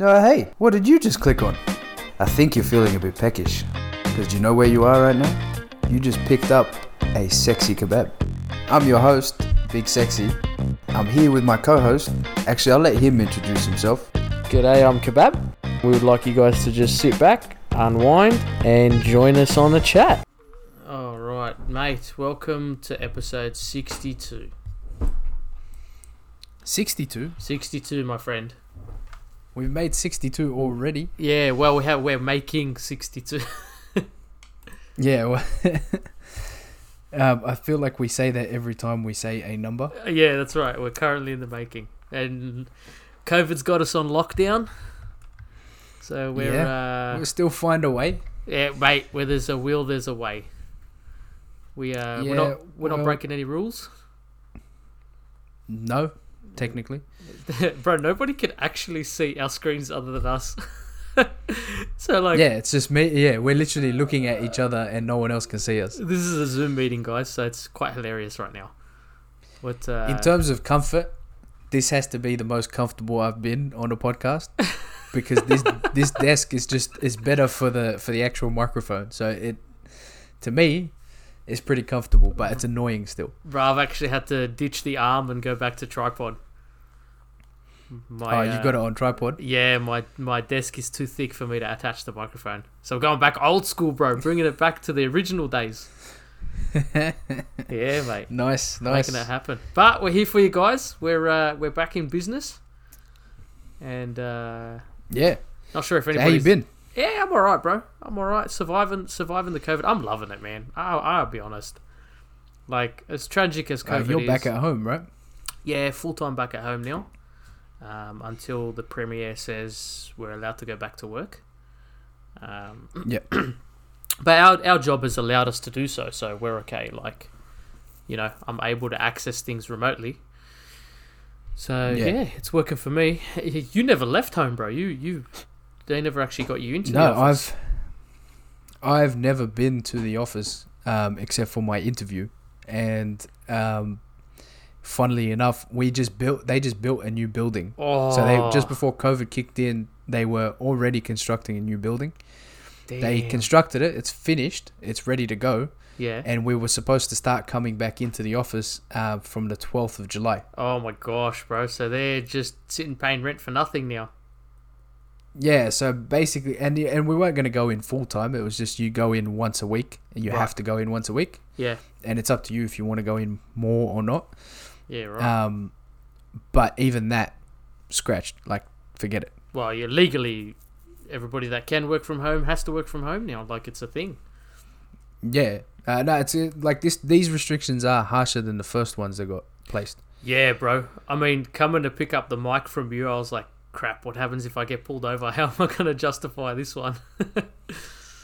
No, hey, what did you just click on? I think you're feeling a bit peckish. Because do you know where you are right now? You just picked up a sexy kebab. I'm your host, Big Sexy. I'm here with my co host. Actually, I'll let him introduce himself. G'day, I'm Kebab. We would like you guys to just sit back, unwind, and join us on the chat. All right, mate. Welcome to episode 62. 62? 62, my friend. We've made 62 already. Yeah, well, we have we're making 62. Yeah, well, um, I feel like we say that every time we say a number. yeah, that's right. We're currently in the making, and COVID's got us on lockdown. So we're Yeah. uh, We'll still find a way. yeah, mate. Where there's a will, there's a way. We uh, we're Yeah, not we're not breaking any rules. No, technically. Bro, nobody could actually see our screens other than us. so like yeah, it's just me. Yeah, we're literally looking at each other and no one else can see us. this is a Zoom meeting, guys, so it's quite hilarious right now. What uh In terms of comfort, this has to be the most comfortable I've been on a podcast because this this desk is just is better for the for the actual microphone. So it to me it's pretty comfortable, but it's annoying still. bro, I've actually had to ditch the arm and go back to tripod. My, oh, you got it on tripod. Yeah, my my desk is too thick for me to attach the microphone. So I'm going back old school, bro, bringing it back to the original days. Yeah, mate. Nice, nice. making it happen. But we're here for you guys. We're uh, we're back in business, and uh, Yeah. not sure if So how you been? Yeah, I'm all right, bro. I'm all right. Surviving, surviving the COVID. I'm loving it, man. I'll, I'll be honest. Like as tragic as Uh, COVID you're is, back at home, right? yeah, full time back at home now. Um, until the premier says we're allowed to go back to work. Um, Yeah. but our our job has allowed us to do so, so we're okay. Like, you know, I'm able to access things remotely. So Yeah. yeah, it's working for me. You never left home, bro. You you they never actually got you into the No. I've I've never been to the office um, except for my interview, and um, funnily enough, we just built. They just built a new building. Oh, So they just before COVID kicked in, they were already constructing a new building. They constructed it. It's finished. It's ready to go, yeah. and we were supposed to start coming back into the office uh, from the twelfth of July. Oh my gosh, bro. So they're just sitting paying rent for nothing now. Yeah, so basically, and and we weren't going to go in full time. It was just you go in once a week. And you Right. have to go in once a week. Yeah. and it's up to you if you want to go in more or not. Yeah, right. Um, but even that, scratched. Like, forget it. well, you're legally everybody that can work from home has to work from home now. Like it's a thing. Yeah, uh, no, it's uh, like this. These restrictions are harsher than the first ones that got placed. Yeah, bro. I mean, coming to pick up the mic from you, I was like, crap, what happens if I get pulled over? How am I going to justify this one?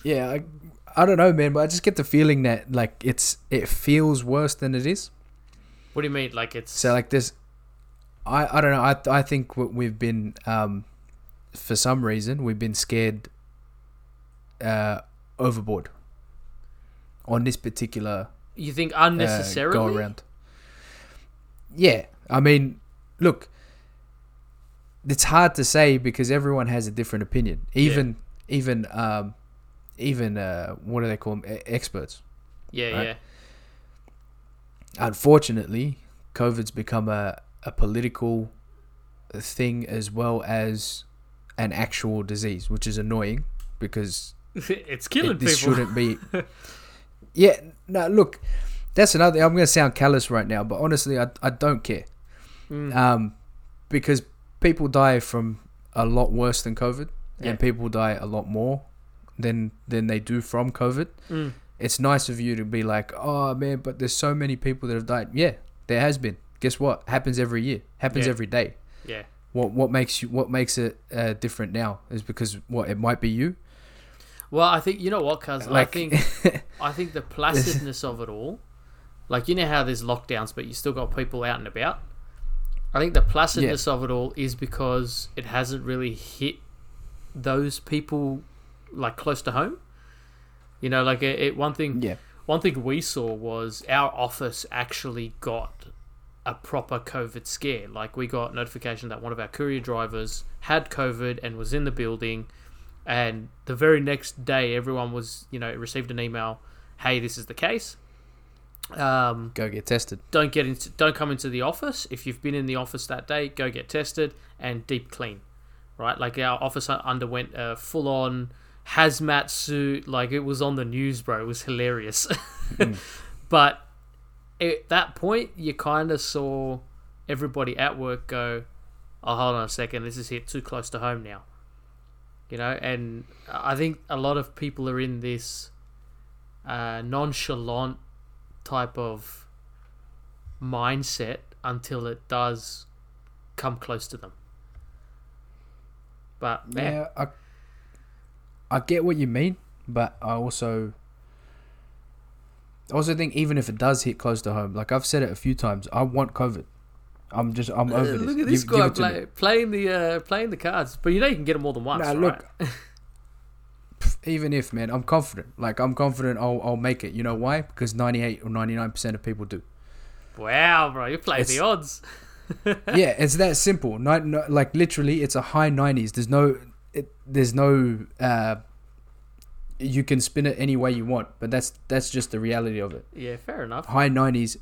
Yeah, I, I don't know, man, but I just get the feeling that like it's it feels worse than it is. What do you mean? Like it's. So like this, I I don't know. I I think we've been um, for some reason we've been scared, uh, overboard. On this particular you think uh, unnecessarily? go around. Yeah, I mean, look, it's hard to say because everyone has a different opinion. Even even um, even uh, what do they call them? E- experts. Yeah, right? yeah. Unfortunately, COVID's become a a political thing as well as an actual disease, which is annoying because it's killing it- this people. shouldn't be. yeah, no, look, that's another. I'm going to sound callous right now, but honestly, I I don't care. Mm. Um, because people die from a lot worse than COVID, Yeah. and people die a lot more than than they do from COVID. Mm. It's nice of you to be like, oh man, but there's so many people that have died. Yeah, there has been. Guess what? Happens every year. Happens Yeah. every day. Yeah. What what makes you what makes it uh, different now is because what it might be you. Well, I think you know what, cuz I think I think the placidness of it all, like you know how there's lockdowns, but you still got people out and about. I think the placidness of it all is because it hasn't really hit those people like close to home. You know, like it, it one thing Yeah. one thing we saw was our office actually got a proper COVID scare. Like we got notification that one of our courier drivers had COVID and was in the building, and the very next day, everyone was you know received an email, "Hey, this is the case. Um, Go get tested. don't get into don't come into the office. If you've been in the office that day go get tested and deep clean right? Like our office underwent a full on hazmat suit. Like it was on the news bro. It was hilarious. But at that point you kind of saw everybody at work go oh hold on a second. This is hit too close to home now. You know and i think a lot of people are in this uh, nonchalant type of mindset until it does come close to them. But man, Yeah, I, I get what you mean, but I also, I also think even if it does hit close to home, like I've said it a few times, I want COVID. I'm just, I'm over Uh, this. look at this Give- give guy it to play, playing the uh, playing the cards, but you know you can get them more than once, Nah, right? look, Even if, man, I'm confident. Like I'm confident, I'll, I'll make it. You know why? Because 98 or 99 percent of people do. wow, bro, you play It's- the odds. yeah, it's that simple. Not, no, like literally, it's a high nineties. There's no, it, there's no. Uh, you can spin it any way you want, but that's that's just the reality of it. Yeah, fair enough. High nineties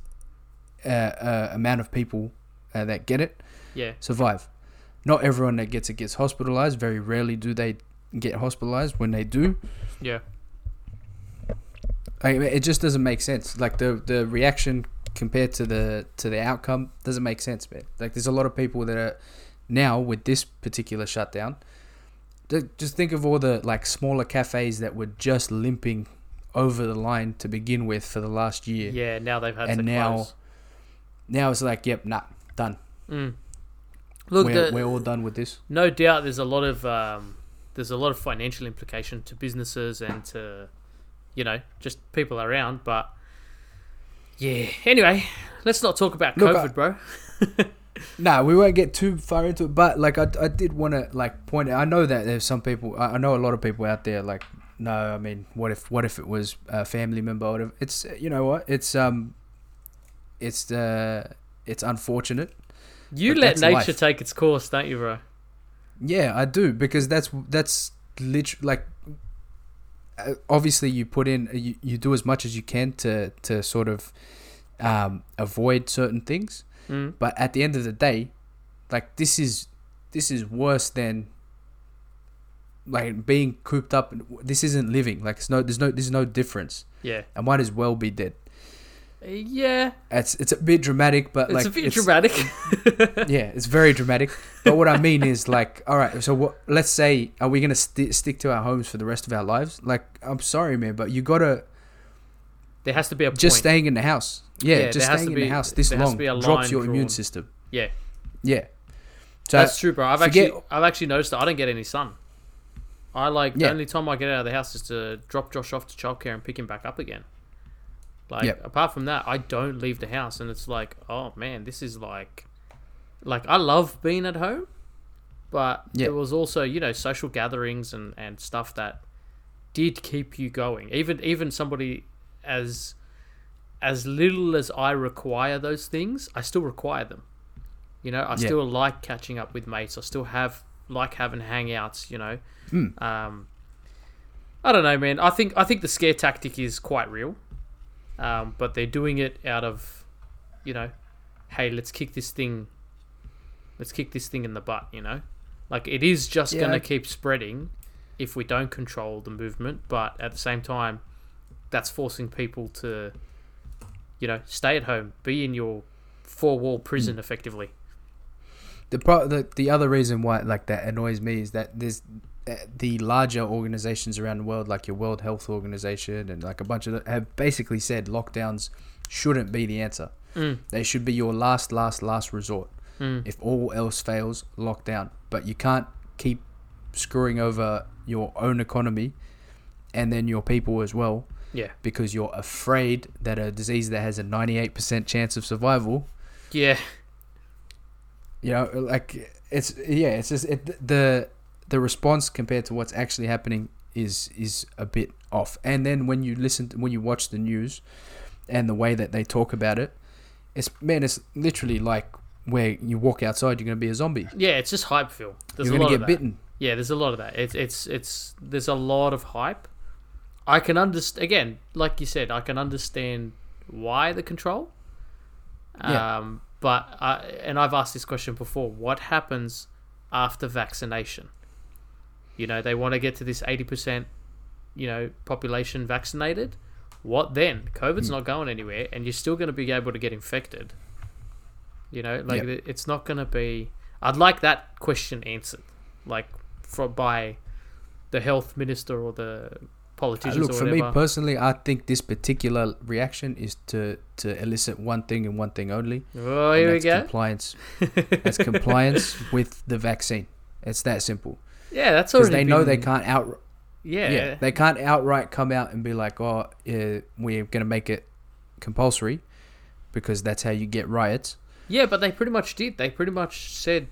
uh, uh, amount of people uh, that get it Yeah, survive. Not everyone that gets it gets hospitalized. Very rarely do they get hospitalized. When they do, yeah, I mean, it just doesn't make sense. Like the the reaction compared to the to the outcome doesn't make sense, man. Like there's a lot of people that are now with this particular shutdown. Just think of all the like smaller cafes that were just limping over the line to begin with for the last year. yeah. Now they've had And to now- close. Now it's like, yep, nah, done. Mm. Look, we're, the, we're all done with this. no doubt there's a lot of um, there's a lot of financial implication to businesses and to you know just people around but yeah anyway let's not talk about Look, covid I- bro Nah, we won't get too far into it, but like I, I did want to like point. out I know that there's some people. I know a lot of people out there like, no, I mean, what if what if it was a family member? Or whatever. It's you know what? It's um, it's uh, it's unfortunate. you let nature life. take its course don't you bro Yeah, I do because that's that's literally like. uh, Obviously, you put in you, you do as much as you can to to sort of um, avoid certain things. mm. But at the end of the day, like this is this is worse than like being cooped up. This isn't living. Like it's no, there's no, there's no difference. yeah I might as well be dead. Yeah It's it's a bit dramatic, but like it's like a bit dramatic yeah, it's very dramatic. But what I mean is like, all right, so what? Let's say, are we gonna st- stick to our homes for the rest of our lives? Like, I'm sorry, man, but you gotta there has to be a just point. staying in the house. Yeah, Yeah, just staying to in the house this there has to long drops line your immune system. yeah Yeah. So that's true bro i've forget- actually i've actually noticed that i don't get any sun i like the only time i get out of the house is to drop josh off to childcare and pick him back up again like Yep. apart from that i don't leave the house and it's like oh man this is like like i love being at home but Yeah. there was also you know social gatherings and and stuff that did keep you going even even somebody as as little as i require those things i still require them you know i Yeah. still like catching up with mates i still have like having hangouts you know Mm. um i don't know man i think i think the scare tactic is quite real um but they're doing it out of you know hey let's kick this thing let's kick this thing in the butt you know? Like it is just Yeah, gonna keep spreading if we don't control the movement but at the same time that's forcing people to you know stay at home be in your four wall Hmm. prison effectively. The pro the, the other reason why like that annoys me is that there's the larger organizations around the world like your world health organization and like a bunch of have basically said lockdowns shouldn't be the answer. Mm, they should be your last last last resort. Mm, if all else fails lockdown. But you can't keep screwing over your own economy and then your people as well yeah. because you're afraid that a disease that has a 98% chance of survival yeah. You know like it's yeah it's just it, the the response compared to what's actually happening is is a bit off and then when you listen to, when you watch the news and the way that they talk about it It's man, it's literally like where you walk outside, you're gonna be a zombie. Yeah, it's just hype, Phil. There's you're a gonna lot get of that. bitten. Yeah, there's a lot of that. It's it's it's there's a lot of hype. I can understand again, like you said, I can understand why the control. Yeah. Um, but I and I've asked this question before. What happens after vaccination? You know, they want to get to this eighty percent, you know, population vaccinated. What then? COVID's Hmm. not going anywhere, and you're still going to be able to get infected. You know, like Yep. it's not going to be. I'd like that question answered, like from by the health minister or the Uh, look, or for me personally, I think this particular reaction is to to elicit one thing and one thing only. oh, here we go. Compliance. that's compliance with the vaccine. It's that simple. Yeah, that's Because they know they can't out. Yeah, Yeah. they can't outright come out and be like, "Oh, uh, we're gonna make it compulsory," because that's how you get riots. Yeah, but they pretty much did. They pretty much said,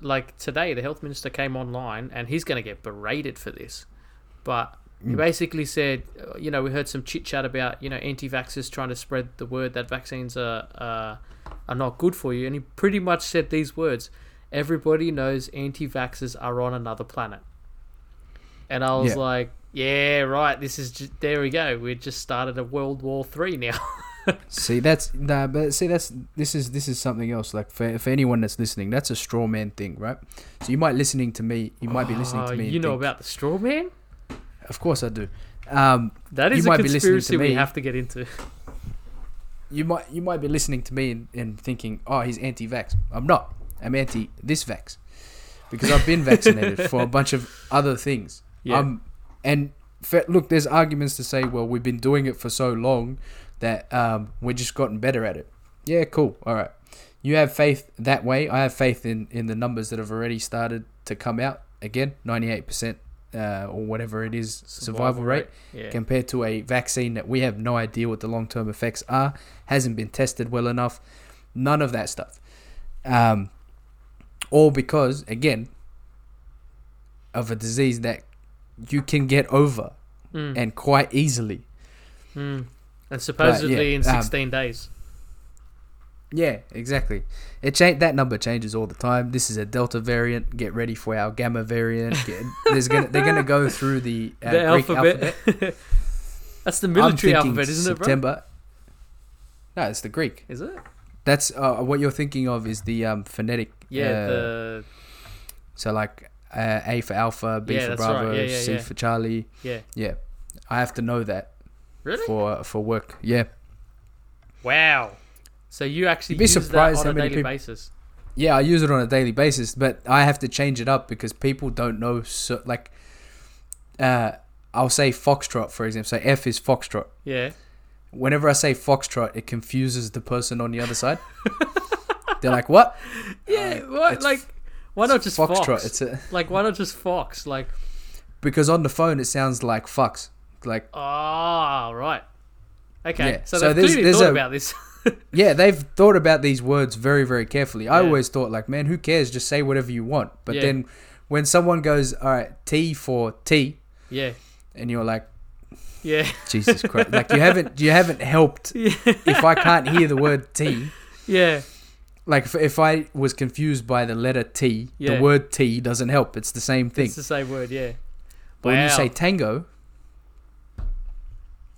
like today, the health minister came online and he's going to get berated for this. But he Mm. basically said, uh, you know, we heard some chit chat about, you know, anti vaxxers trying to spread the word that vaccines are, uh, are not good for you. And he pretty much said these words Everybody knows anti vaxxers are on another planet. And I was Yeah. like, yeah, right. This is just, there we go. We just started a World War Three now. See, that's nah, but see, that's this is this is something else. Like for for anyone that's listening, that's a straw man thing, right? So you might listening to me, you might be listening to Oh, me. You know think, about the straw man? Of course, I do. Um, That You is a might be listening to conspiracy we have to get into. you might you might be listening to me and, and thinking, oh, he's anti-vax. I'm not. I'm anti this vax because I've been vaccinated for a bunch of other things. Yeah. Um, and fa- look, there's arguments to say, well, we've been doing it for so long that um, we're just gotten better at it. Yeah, cool. All right. You have faith that way. I have faith in, in the numbers that have already started to come out. Again, 98% uh, or whatever it is survival, rate Yeah. compared to a vaccine that we have no idea what the long term effects are, hasn't been tested well enough, none of that stuff. Um, all because, again, of a disease that you can get over Mm, and quite easily. mm. And supposedly in um, 16 days. Yeah, exactly. It change that number changes all the time. This is a Delta variant. Get ready for our Gamma variant. Get, there's gonna they're gonna go through the, uh, the alphabet. alphabet. That's the military alphabet, isn't it, bro? September. No, it's the Greek. Is it? That's uh, what you're thinking of is the um, phonetic. Yeah, uh, the so like uh, A for Alpha, B Yeah, for that's right. Bravo, Yeah, yeah, C for Charlie. yeah. Yeah, I have to know that Really? for for work. Yeah, Wow. So you actually You'd be use surprised that on how a many daily peop- basis. yeah, I use it on a daily basis, but I have to change it up because people don't know. So like, uh, I'll say Foxtrot for example. So F is Foxtrot. Yeah. Whenever I say Foxtrot, it confuses the person on the other side. They're like, "What?" Yeah. Uh, what? Like, why not just Foxtrot? Fox? It's a, Like, why not just Fox? Like, because on the phone it sounds like fucks. Like ah, right. Okay. Yeah, So, so they've there's- clearly there's thought a- about this. Yeah, they've thought about these words very, very carefully. I Yeah. always thought, like, man, who cares? Just say whatever you want. But Yeah. then when someone goes, all right, T for T, yeah. and you're like, Yeah. Jesus Christ, like you haven't, you haven't helped. Yeah. If I can't hear the word T, Yeah. Like if, if I was confused by the letter T, Yeah. the word T doesn't help. It's the same thing. It's the same word. Yeah. But when you say tango,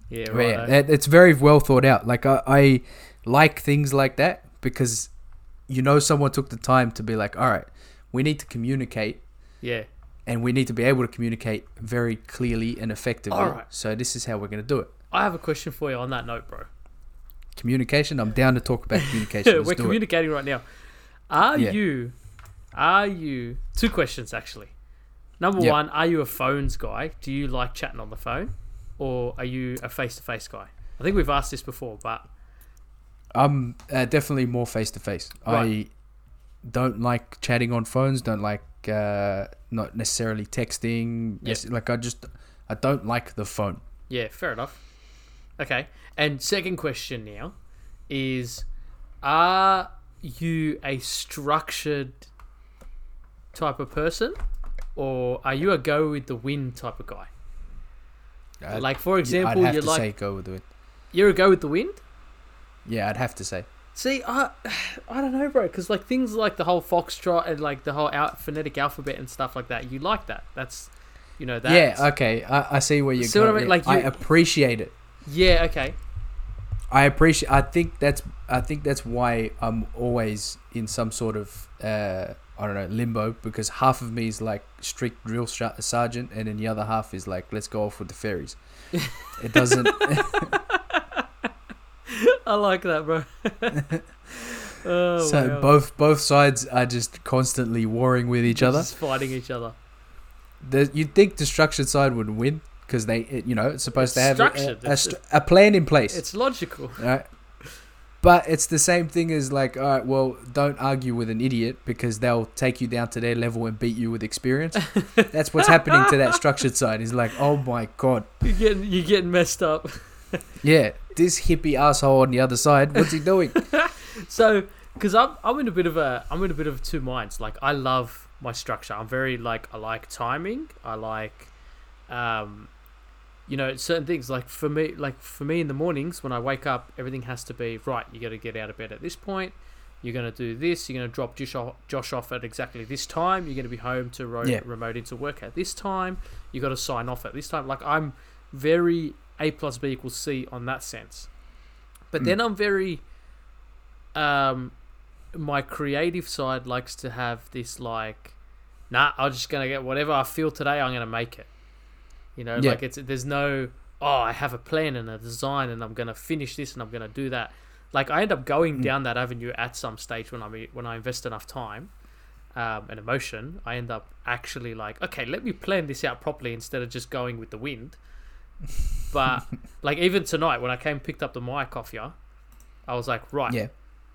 Yeah. yeah, Right. it- it's very well thought out. Like I, I like things like that because you know someone took the time to be like, all right, we need to communicate yeah. and we need to be able to communicate very clearly and effectively. Alright. So this is how we're going to do it. I have a question for you on that note, bro. Communication. I'm down to talk about communication. Let's We're do it. communicating right now. Are Yeah. you? Are you? Two questions actually. Number Yep. one, are you a phones guy? Do you like chatting on the phone, or are you a face-to-face guy? I think we've asked this before, but I'm uh, definitely more face to face. I don't like chatting on phones. Don't like uh, not necessarily texting. Yep. Yes, Like I just I don't like the phone. yeah, fair enough. Okay, and second question now is: Are you a structured type of person, or are you a go with the wind type of guy? I'd- like for example, you to like say go with it. you're a go with the wind. Yeah, I'd have to say. See, I, I don't know, bro. Because like things like the whole foxtrot and like the whole out, phonetic alphabet and stuff like that, you like that. That's, you know, that. Yeah, okay. I, I see where you're See what I going. mean? Like, I you- appreciate it. Yeah. Okay. I appreciate. I think that's. I think that's why I'm always in some sort of. Uh, I don't know limbo because half of me is like strict drill sergeant, and then the other half is like, let's go off with the fairies. It doesn't. I like that, bro. oh, so wow. both both sides are just constantly warring with each other. Just fighting each other. The, you'd think destruction side would win because they, it, you know, it's supposed It's to have a, a, a plan in place. It's logical. Right. But it's the same thing as like, all right, well, don't argue with an idiot because they'll take you down to their level and beat you with experience. That's what's happening to that structured side. Is like, oh my god, You're getting you're getting messed up. yeah, this hippie asshole on the other side, what's he doing? So, because I'm I'm in a bit of a I'm in a bit of two minds. Like I love my structure. I'm very like I like timing. I like, um, you know, certain things. Like for me, like for me in the mornings when I wake up, everything has to be right. You got to get out of bed at this point. You're gonna do this. You're gonna drop Josh off, Josh off at exactly this time. You're gonna be home to ro- Yeah. remote into work at this time. You got to sign off at this time. Like I'm very A plus B equals C on that sense. But Mm. then I'm very um my creative side likes to have this like nah i'm just gonna get whatever i feel today i'm gonna make it you know Yeah. like it's there's no oh i have a plan and a design and i'm gonna finish this and i'm gonna do that like i end up going Mm. down that avenue at some stage when i when i invest enough time um, and emotion i end up actually like okay let me plan this out properly instead of just going with the wind but like even tonight when i came picked up the mic off you i was like right Yeah,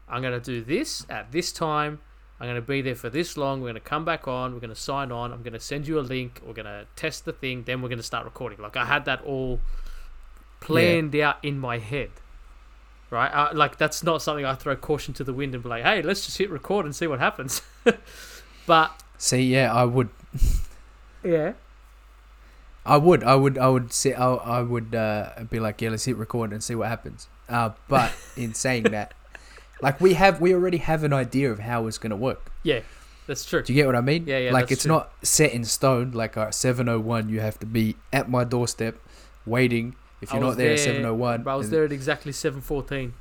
I'm going to do this at this time. I'm going to be there for this long. We're going to come back on. We're going to sign on. I'm going to send you a link. We're going to test the thing. Then we're going to start recording. Like I had that all planned out in my head. Right? Uh, like that's not something I throw caution to the wind and be like, hey, let's just hit record and see what happens. but see, yeah, I would, yeah. I would, I would, I would say, I, I would uh, be like, yeah, let's hit record and see what happens. Uh, but in saying that, like we have, we already have an idea of how it's gonna work. Yeah. That's true. Do you get what I mean? Yeah, yeah, Like it's true. not set in stone. Like at seven oh one, you have to be at my doorstep, waiting. If you're not there at seven oh one, I was there at exactly 7:14.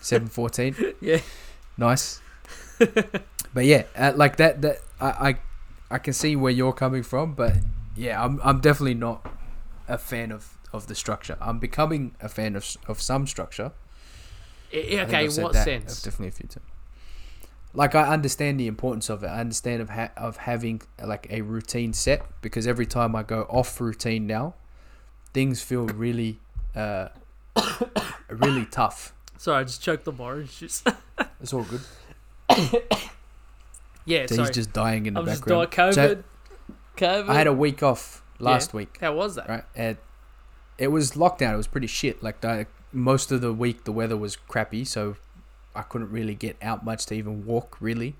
Seven fourteen. Yeah. Nice. but yeah, uh, like that. That I, I, I can see where you're coming from. But yeah, I'm I'm definitely not a fan of of the structure. I'm becoming a fan of of some structure. I- I okay, in what that sense? Definitely a few times. Like I understand the importance of it. I understand of ha- of having like a routine set because every time I go off routine now, things feel really, uh, really tough. Sorry, I just choked on my orange juice. It's all good. yeah, So sorry. he's just dying in the I'm just background. COVID. So COVID. I had a week off last week, How was that? right? And it was lockdown. It was pretty shit. Like the, most of the week, the weather was crappy, so I couldn't really get out much to even walk. Really,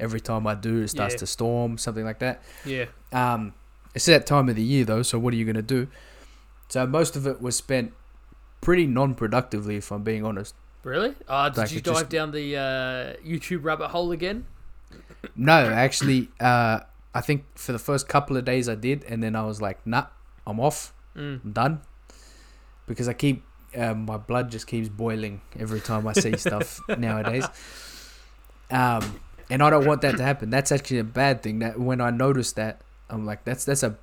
every time I do, it starts Yeah. to storm, something like that. Yeah. Um, it's that time of the year though, so what are you gonna do? So most of it was spent pretty non-productively, if I'm being honest. Really? Uh, did Like, you dive just- down the uh, YouTube rabbit hole again? No, actually, uh, I think for the first couple of days I did, and then I was like, nah, I'm off. Mm. I'm done because I keep um, my blood just keeps boiling every time I see stuff nowadays. Um, and I don't want that to happen. That's actually a bad thing. That when I notice that, I'm like, that's that's a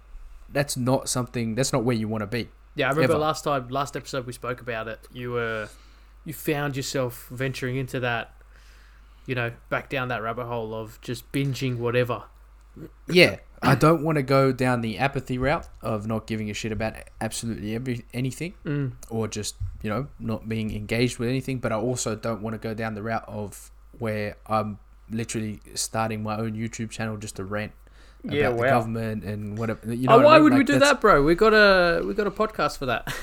that's not something. That's not where you want to be. Yeah, I remember Ever. last time, last episode we spoke about it. You were, you found yourself venturing into that, you know, back down that rabbit hole of just binging whatever. Yeah, I don't want to go down the apathy route of not giving a shit about absolutely every anything. Mm. or just you know not being engaged with anything but i also don't want to go down the route of where i'm literally starting my own youtube channel just to rant Yeah, about the government and whatever you know oh, what I why mean? would we do that's- that, bro? We got a we got a podcast for that.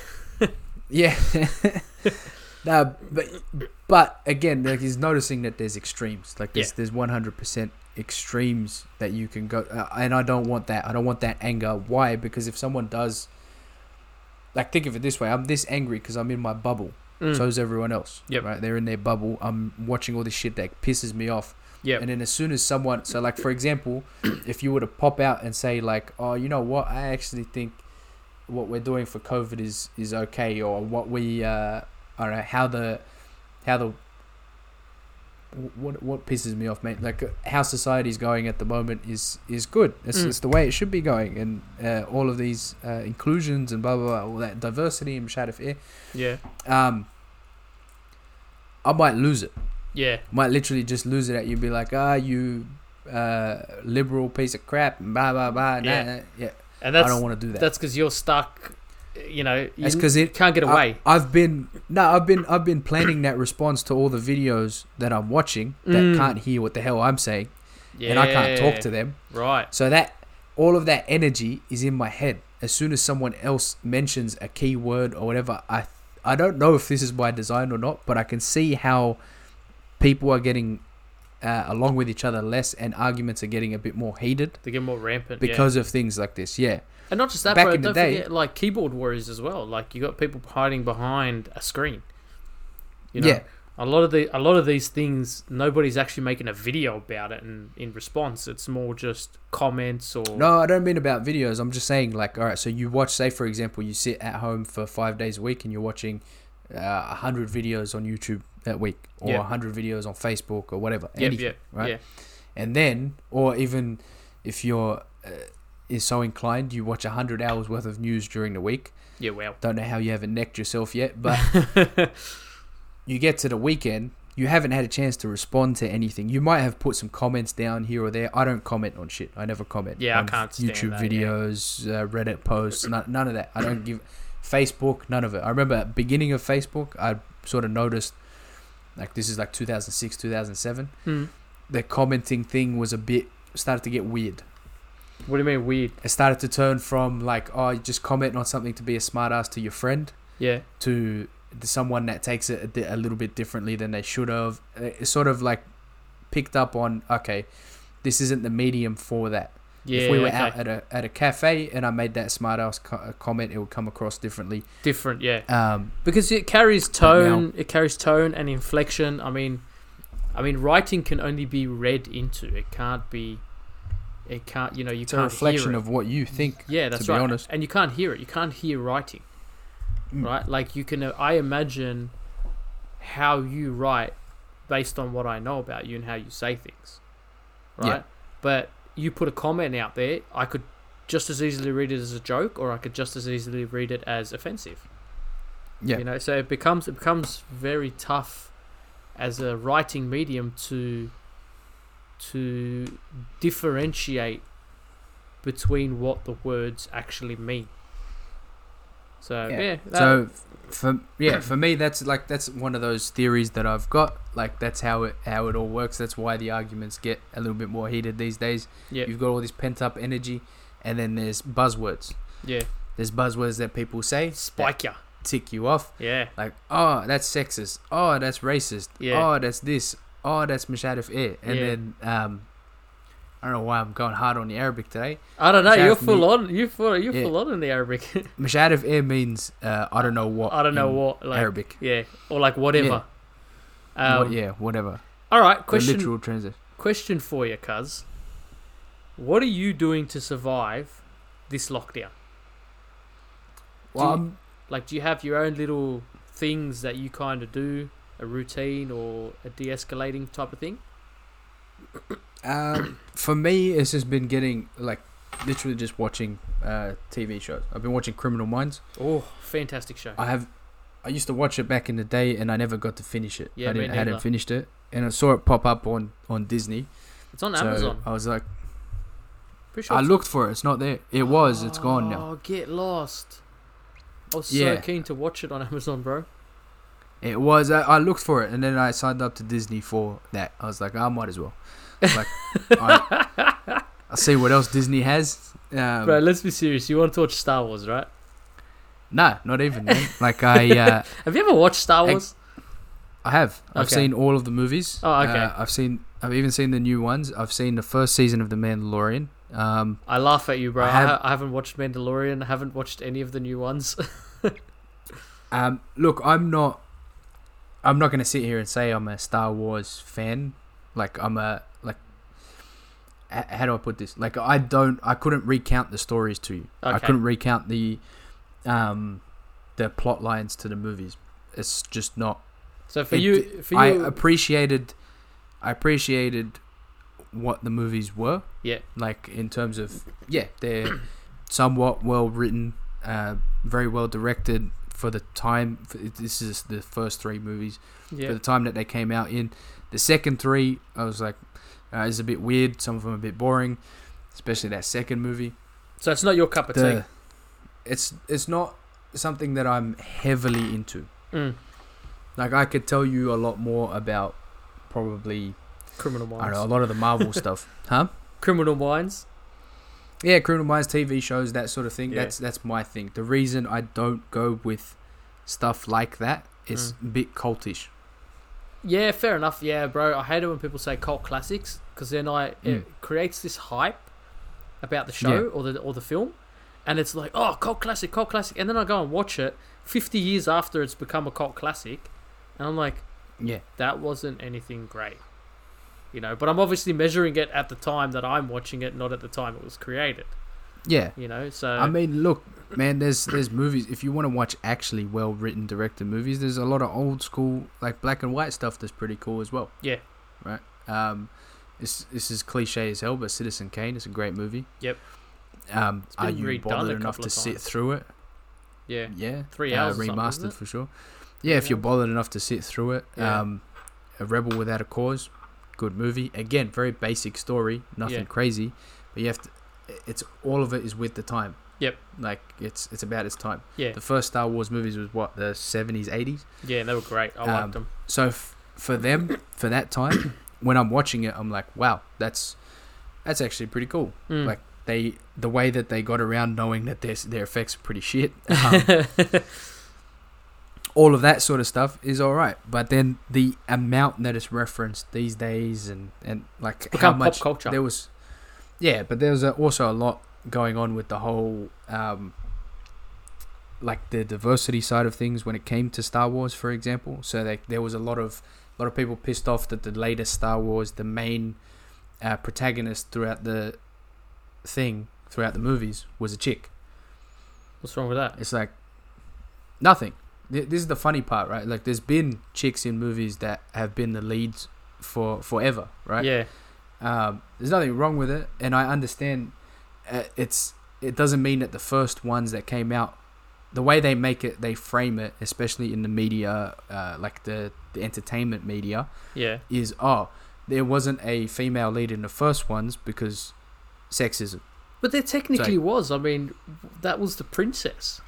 yeah no but but again like he's noticing that there's extremes like there's Yeah. there's 100% extremes that you can go uh, and i don't want that i don't want that anger why because if someone does like think of it this way i'm this angry because i'm in my bubble Mm. So is everyone else. Yep. Right? They're in their bubble. I'm watching all this shit that pisses me off. Yeah. And then as soon as someone, so like for example, if you were to pop out and say like, oh, you know what, I actually think what we're doing for COVID is is okay, or what we, uh, I don't know how the, how the, what what pisses me off, mate. Like how society's going at the moment is is good. It's, Mm. it's the way it should be going, and uh, all of these uh, inclusions and blah blah blah, all that diversity and shad of air. Yeah. Um, I might lose it Yeah. might literally just lose it at you. Be like, ah, you uh, liberal piece of crap. and Blah blah blah. Nah, Yeah. nah, yeah. And that's, I don't want to do that. that's because you're stuck. You know, you That's because it. can't get away. I, have been no, I've been I've been planning that response to all the videos that I'm watching that Mm. can't hear what the hell I'm saying, yeah. and I can't talk to them. Right. So that all of that energy is in my head. As soon as someone else mentions a key word or whatever, I I don't know if this is by design or not, but I can see how people are getting uh, along with each other less, and arguments are getting a bit more heated They get more rampant yeah. because of things like this. Yeah, And not just that, Back bro. in the day- forget, like keyboard warriors as well. Like you got people hiding behind a screen. You know, yeah, a lot of the a lot of these things, nobody's actually making a video about it, and in response, it's more just comments or no, I don't mean about videos. I'm just saying, like, all right, so you watch, say, for example, you sit at home for five days a week, and you're watching uh, a hundred videos on YouTube that week, or a hundred videos on Facebook, or whatever. Yep, anything, yep, right? yeah, and then or even if you're uh, is so inclined you watch 100 hours worth of news during the week yeah. Well, don't know how you haven't necked yourself yet but you get to the weekend you haven't had a chance to respond to anything you might have put some comments down here or there i don't comment on shit i never comment Yeah, I can't stand youtube that, yeah. videos uh, reddit posts none, none of that i don't give facebook none of it i remember at beginning of facebook i sort of noticed like this is like 2006 2007 Hmm. the commenting thing was a bit started to get weird. What do you mean weird? It started to turn from like oh you just comment on something to be a smartass to your friend Yeah, to someone that takes it a, di- a little bit differently than they should have. It's sort of like picked up on okay, this isn't the medium for that. Yeah. if we were okay. out at a at a cafe and I made that smartass co- uh, comment, it would come across differently. different, yeah. Um, because it carries But now- tone it carries tone and inflection i mean i mean writing can only be read into it can't be it can't you know you it's a can't reflection hear it. of what you think. yeah that's be right honest. and you can't hear it you can't hear writing Mm. right like you can uh, i imagine how you write based on what i know about you and how you say things right Yeah. but you put a comment out there i could just as easily read it as a joke or i could just as easily read it as offensive. Yeah, you know so it becomes it becomes very tough as a writing medium to to differentiate between what the words actually mean so yeah, Yeah. that- so for yeah, for me that's like that's one of those theories that I've got. Like that's how it how it all works. That's why the arguments get a little bit more heated these days. yeah You've got all this pent up energy, and then there's buzzwords. yeah There's buzzwords that people say spike ya tick you off. yeah Like oh that's sexist. Oh that's racist. Yeah. Oh that's this. Oh that's mashadif air. And Yeah. then um, I don't know why I'm going hard on the Arabic today. i don't know you're full me- on You're full you're Yeah. full on in the arabic Mashadif air means uh, I don't know what. i don't know what like Arabic. yeah or like whatever um, What- yeah, whatever. all right The question literal translation. question for you cuz what are you doing to survive this lockdown Well, you- I'm, Like, do you have your own little things that you kind of do, a routine or a de-escalating type of thing? Um, for me, it's just been getting like literally just watching uh, TV shows. I've been watching Criminal Minds. Oh, fantastic show. I have, I used to watch it back in the day, and I never got to finish it. Yeah, I didn't, I hadn't finished it, and I saw it pop up on on Disney. It's on so Amazon. I was like, Pretty sure I looked for it. It's not there. It was. It's gone now. Oh, get lost. I was Yeah. so keen to watch it on Amazon, bro. It was. I, I looked for it, and then I signed up to Disney for that. I was like, I might as well. Like, I, I'll see what else Disney has. Um, bro, let's be serious. You want to watch Star Wars, right? Nah, not even. Man. Like I, uh, Have you ever watched Star Wars? I have. I've seen all of the movies. Oh, okay. Uh, I've seen. I've even seen the new ones. I've seen the first season of The Mandalorian. Um, I laugh at you, bro. I I, have- ha- I haven't watched Mandalorian. I haven't watched any of the new ones. um, look, I'm not. I'm not gonna sit here and say I'm a Star Wars fan. Like I'm a How do I put this? Like I don't, I couldn't recount the stories to you. I couldn't recount the, um, the plot lines to the movies. It's just not. So for it- you, for you, I appreciated, I appreciated what the movies were. Yeah. Like in terms of yeah, they're somewhat well written, uh, very well directed for the time. For, this is the first three movies for the time that they came out in. The second three, I was like, uh, it's a bit weird. Some of them a bit boring, especially that second movie. so it's not your cup of The, tea. it's it's not something that I'm heavily into. Mm. Like I could tell you a lot more about probably Criminal minds. I don't know a lot of the Marvel stuff, huh? Criminal Minds. Yeah, Criminal Minds TV shows that sort of thing. Yeah. That's that's my thing. The reason I don't go with stuff like that is Mm. a bit cultish. Yeah, fair enough. Yeah, bro. I hate it when people say cult classics because then I Mm. it creates this hype about the show or the or the film, and it's like, oh, cult classic, cult classic, and then I go and watch it fifty years after it's become a cult classic, and I'm like, Yeah, that wasn't anything great, you know. But I'm obviously measuring it at the time that I'm watching it, not at the time it was created, yeah. you know. So I mean, look, man. There's there's movies. If you want to watch actually well written directed movies, there's a lot of old school like black and white stuff that's pretty cool as well. Yeah. Right. Um, this this is cliche as hell, but Citizen Kane is a great movie. Yep. Um, are you bothered enough to of sit through it? yeah, Yeah. Three uh, hours something, remastered for sure. Yeah, if you're bothered enough to sit through it. Yeah. Um, a Rebel Without a Cause, good movie. Again, very basic story, nothing Yeah. crazy, but you have to. It's all of it is with the time. Yep. Like it's it's about its time. yeah, The first Star Wars movies was what the seventies, eighties. yeah. They were great. I Um, liked them. So f- for them, for that time, when I'm watching it, I'm like, wow, that's that's actually pretty cool. Mm. Like they, the way that they got around knowing that their their effects are pretty shit. Um, all of that sort of stuff is all right, but then the amount that is referenced these days and and like how much culture. there was, yeah, but there was also a lot going on with the whole um, like the diversity side of things when it came to Star Wars, for example. So like there was a lot of a lot of people pissed off that the latest Star Wars, the main uh, protagonist throughout the thing throughout the movies was a chick. What's wrong with that? It's like nothing. This is the funny part, right? Like there's been chicks in movies that have been the leads for forever, right? Yeah, Um, there's nothing wrong with it, and I understand. Uh, it's it doesn't mean that the first ones that came out, the way they make it, they frame it, especially in the media, uh, like the the entertainment media, yeah. is oh, there wasn't a female lead in the first ones because sexism. But there technically was. I mean, that was the princess.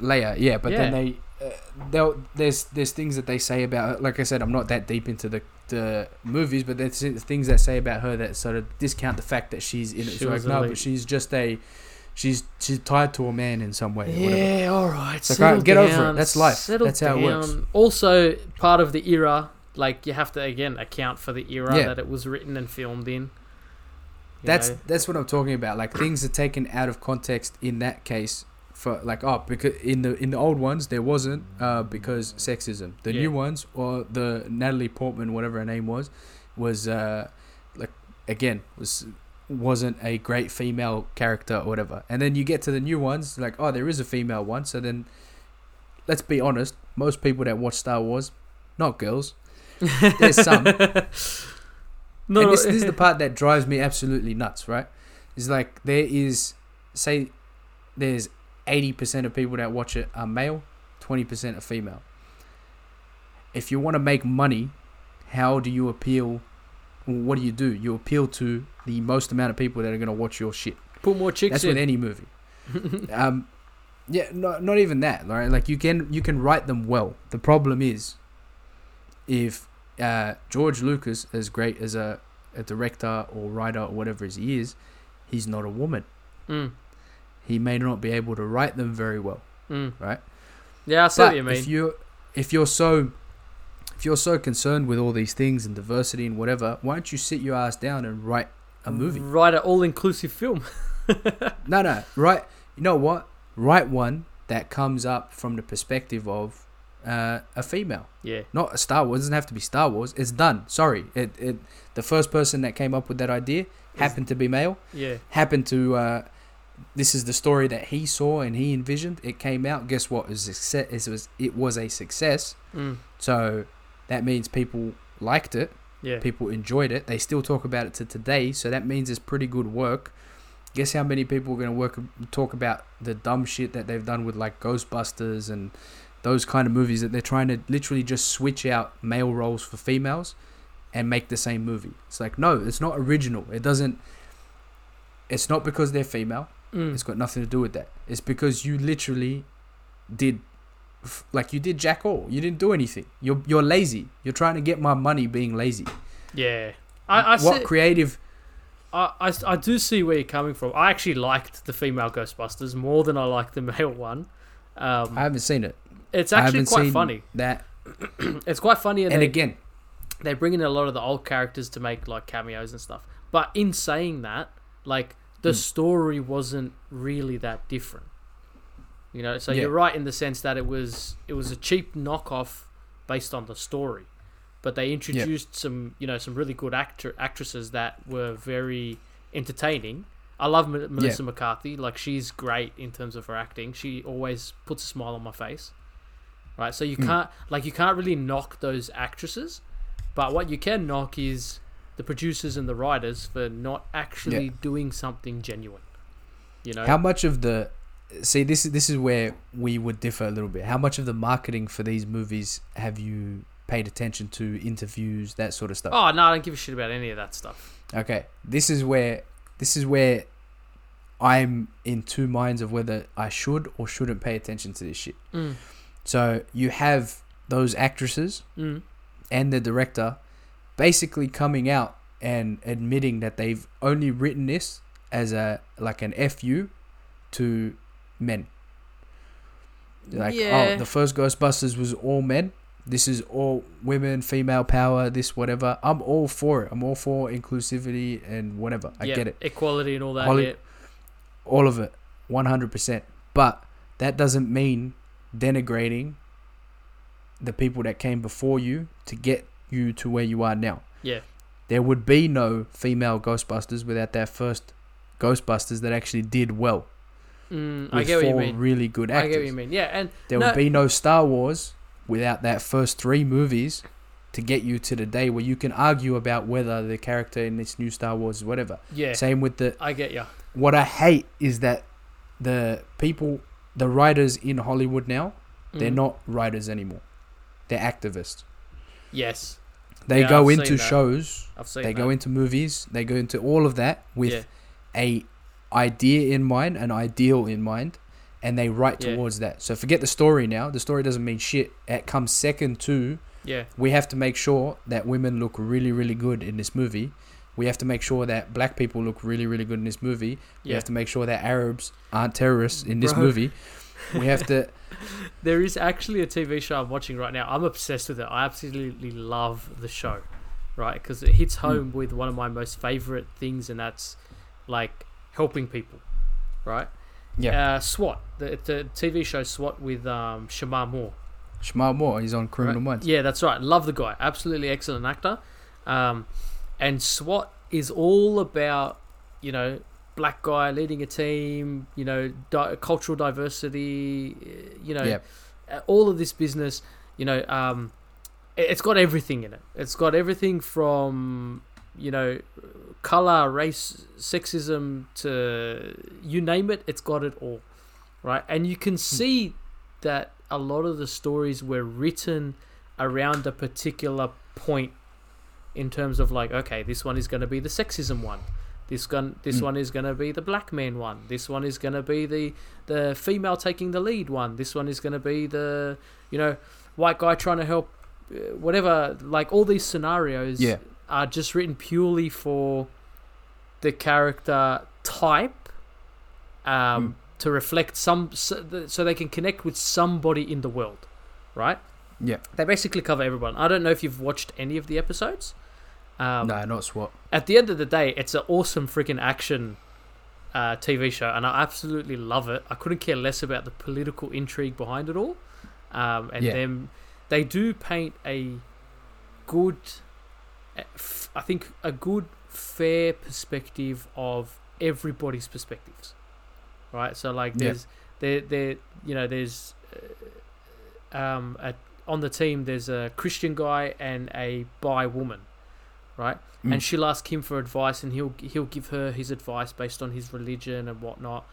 Leia, yeah, but then they, uh, there's there's things that they say about. Like I said, I'm not that deep into the the movies, but there's things that say about her that sort of discount the fact that she's in it. She So like, no, but she's just a, she's she's tied to a man in some way. or whatever. Yeah, all right. It's like, get over it. down, That's life. That's how it works. Also, part of the era, like you have to again account for the era Yeah. that it was written and filmed in. That's know? that's what I'm talking about. Like things are taken out of context in that case. For like oh because in the in the old ones there wasn't uh because sexism. The Yeah. new ones or the Natalie Portman whatever her name was was uh like again was wasn't a great female character or whatever. And then you get to the new ones like oh there is a female one. So then let's be honest, most people that watch Star Wars not girls. There's some. no, and this, this is the part that drives me absolutely nuts, right? Is like there is, say, there's 80% of people that watch it are male, 20% are female. If you want to make money, how do you appeal? What do you do? You appeal to the most amount of people that are going to watch your shit. put more chicks That's in. with any movie. um, yeah, not not even that, right? Like you can you can write them well. The problem is, if uh, George Lucas, as great as a, a director or writer or whatever he is, he's not a woman. Mm, He may not be able to write them very well, mm. right? Yeah, I see but what you mean. if you if you're so if you're so concerned with all these things and diversity and whatever, why don't you sit your ass down and write a movie? Write an all-inclusive film. No, no, right. You know what? Write one that comes up from the perspective of uh, a female. Yeah. Not a Star Wars. It doesn't have to be Star Wars. It's done. Sorry. It, it the first person that came up with that idea happened to be male. Yeah. Happened to. Uh, this is the story that he saw and he envisioned. It came out. Guess what? It was a success. It was it was a success. Mm. So that means people liked it. Yeah. People enjoyed it. They still talk about it to today. So that means it's pretty good work. Guess how many people are going to work talk about the dumb shit that they've done with like Ghostbusters and those kind of movies that they're trying to literally just switch out male roles for females and make the same movie. It's like no, it's not original. It doesn't. It's not because they're female. Mm. It's got nothing to do with that. It's because you literally did, f- like you did jack all. You didn't do anything. You're you're lazy. You're trying to get my money being lazy. Yeah. I, I, what see, creative? I, I, I do see where you're coming from. I actually liked the female Ghostbusters more than I liked the male one. Um, I haven't seen it. it's actually quite funny. That It's quite funny, and, and they, again, they bring in a lot of the old characters to make like cameos and stuff. But in saying that, like the Hmm. story wasn't really that different. You know, so Yeah. you're right in the sense that it was it was a cheap knockoff based on the story, but they introduced some you know some really good actor actresses that were very entertaining. I love M- Melissa McCarthy; like she's great in terms of her acting. She always puts a smile on my face. Right, so you Hmm. can't like you can't really knock those actresses, but what you can knock is the producers and the writers for not actually Yeah. doing something genuine. You know, how much of the see this is this is where we would differ a little bit. How much of the marketing for these movies have you paid attention to? Interviews, that sort of stuff. oh no, I don't give a shit about any of that stuff. Okay, this is where this is where I'm in two minds of whether I should or shouldn't pay attention to this shit. Mm. So you have those actresses Mm. and the director basically coming out and admitting that they've only written this as a like an fu to men. Like oh, Yeah. oh, the first Ghostbusters was all men. This is all women, female power, this whatever. I'm all for it. I'm all for inclusivity and whatever. I yeah, get it. Equality and all that. Yeah. All of it. 100%. But that doesn't mean denigrating the people that came before you to get you to where you are now. Yeah. There would be no female Ghostbusters without that first Ghostbusters that actually did well. Mm, I get what you mean. really good actors. I get what you mean. Yeah, and There No- would be no Star Wars without that first three movies to get you to the day where you can argue about whether the character in this new Star Wars is whatever. yeah, Same with the I get you. what I hate is that the people, the writers in Hollywood now, they're Mm. not writers anymore. They're activists. Yes, They Yeah, go I've into shows, I've seen they that. go into movies, they go into all of that with yeah, a idea in mind, an ideal in mind, and they write Yeah. towards that. So forget the story now. The story doesn't mean shit. It comes second to yeah, we have to make sure that women look really, really good in this movie. We have to make sure that black people look really, really good in this movie. We have to make sure that Arabs aren't terrorists in this Bro. movie. We have to. There is actually a TV show I'm watching right now. I'm obsessed with it. I absolutely love the show, right? Because it hits Hmm. home with one of my most favorite things, and that's like helping people, right? Yeah. Uh, SWAT, the, the TV show SWAT with um, Shemar Moore. Shmal Moore, he's on Criminal Right. Minds. Yeah, that's right. Love the guy. Absolutely excellent actor. Um, and SWAT is all about, you know, black guy leading a team, you know, di- cultural diversity, uh, you know, uh, all of this business, you know, um, it's got everything in it. It's got everything from, you know, color, race, sexism to you name it, it's got it all. Right? And you can see that a lot of the stories were written around a particular point in terms of like, okay, this one is going to be the sexism one. This gun, this Mm. one is going to be the black man one. This one is going to be the the female taking the lead one. This one is going to be the you know white guy trying to help, uh, whatever. Like all these scenarios Yeah. are just written purely for the character type, um, to reflect some so, so they can connect with somebody in the world, right? Yeah. They basically cover everyone. I don't know if you've watched any of the episodes. Um, no, not SWAT. at the end of the day, it's an awesome freaking action uh, TV show, and I absolutely love it. I couldn't care less about the political intrigue behind it all. um, and Yeah. them they do paint a good, I think a good fair perspective of everybody's perspectives, right? So like Yeah. there's there there you know there's uh, um a, on the team there's a Christian guy and a bi woman, right? Mm. And she'll ask him for advice, and he'll he'll give her his advice based on his religion and whatnot,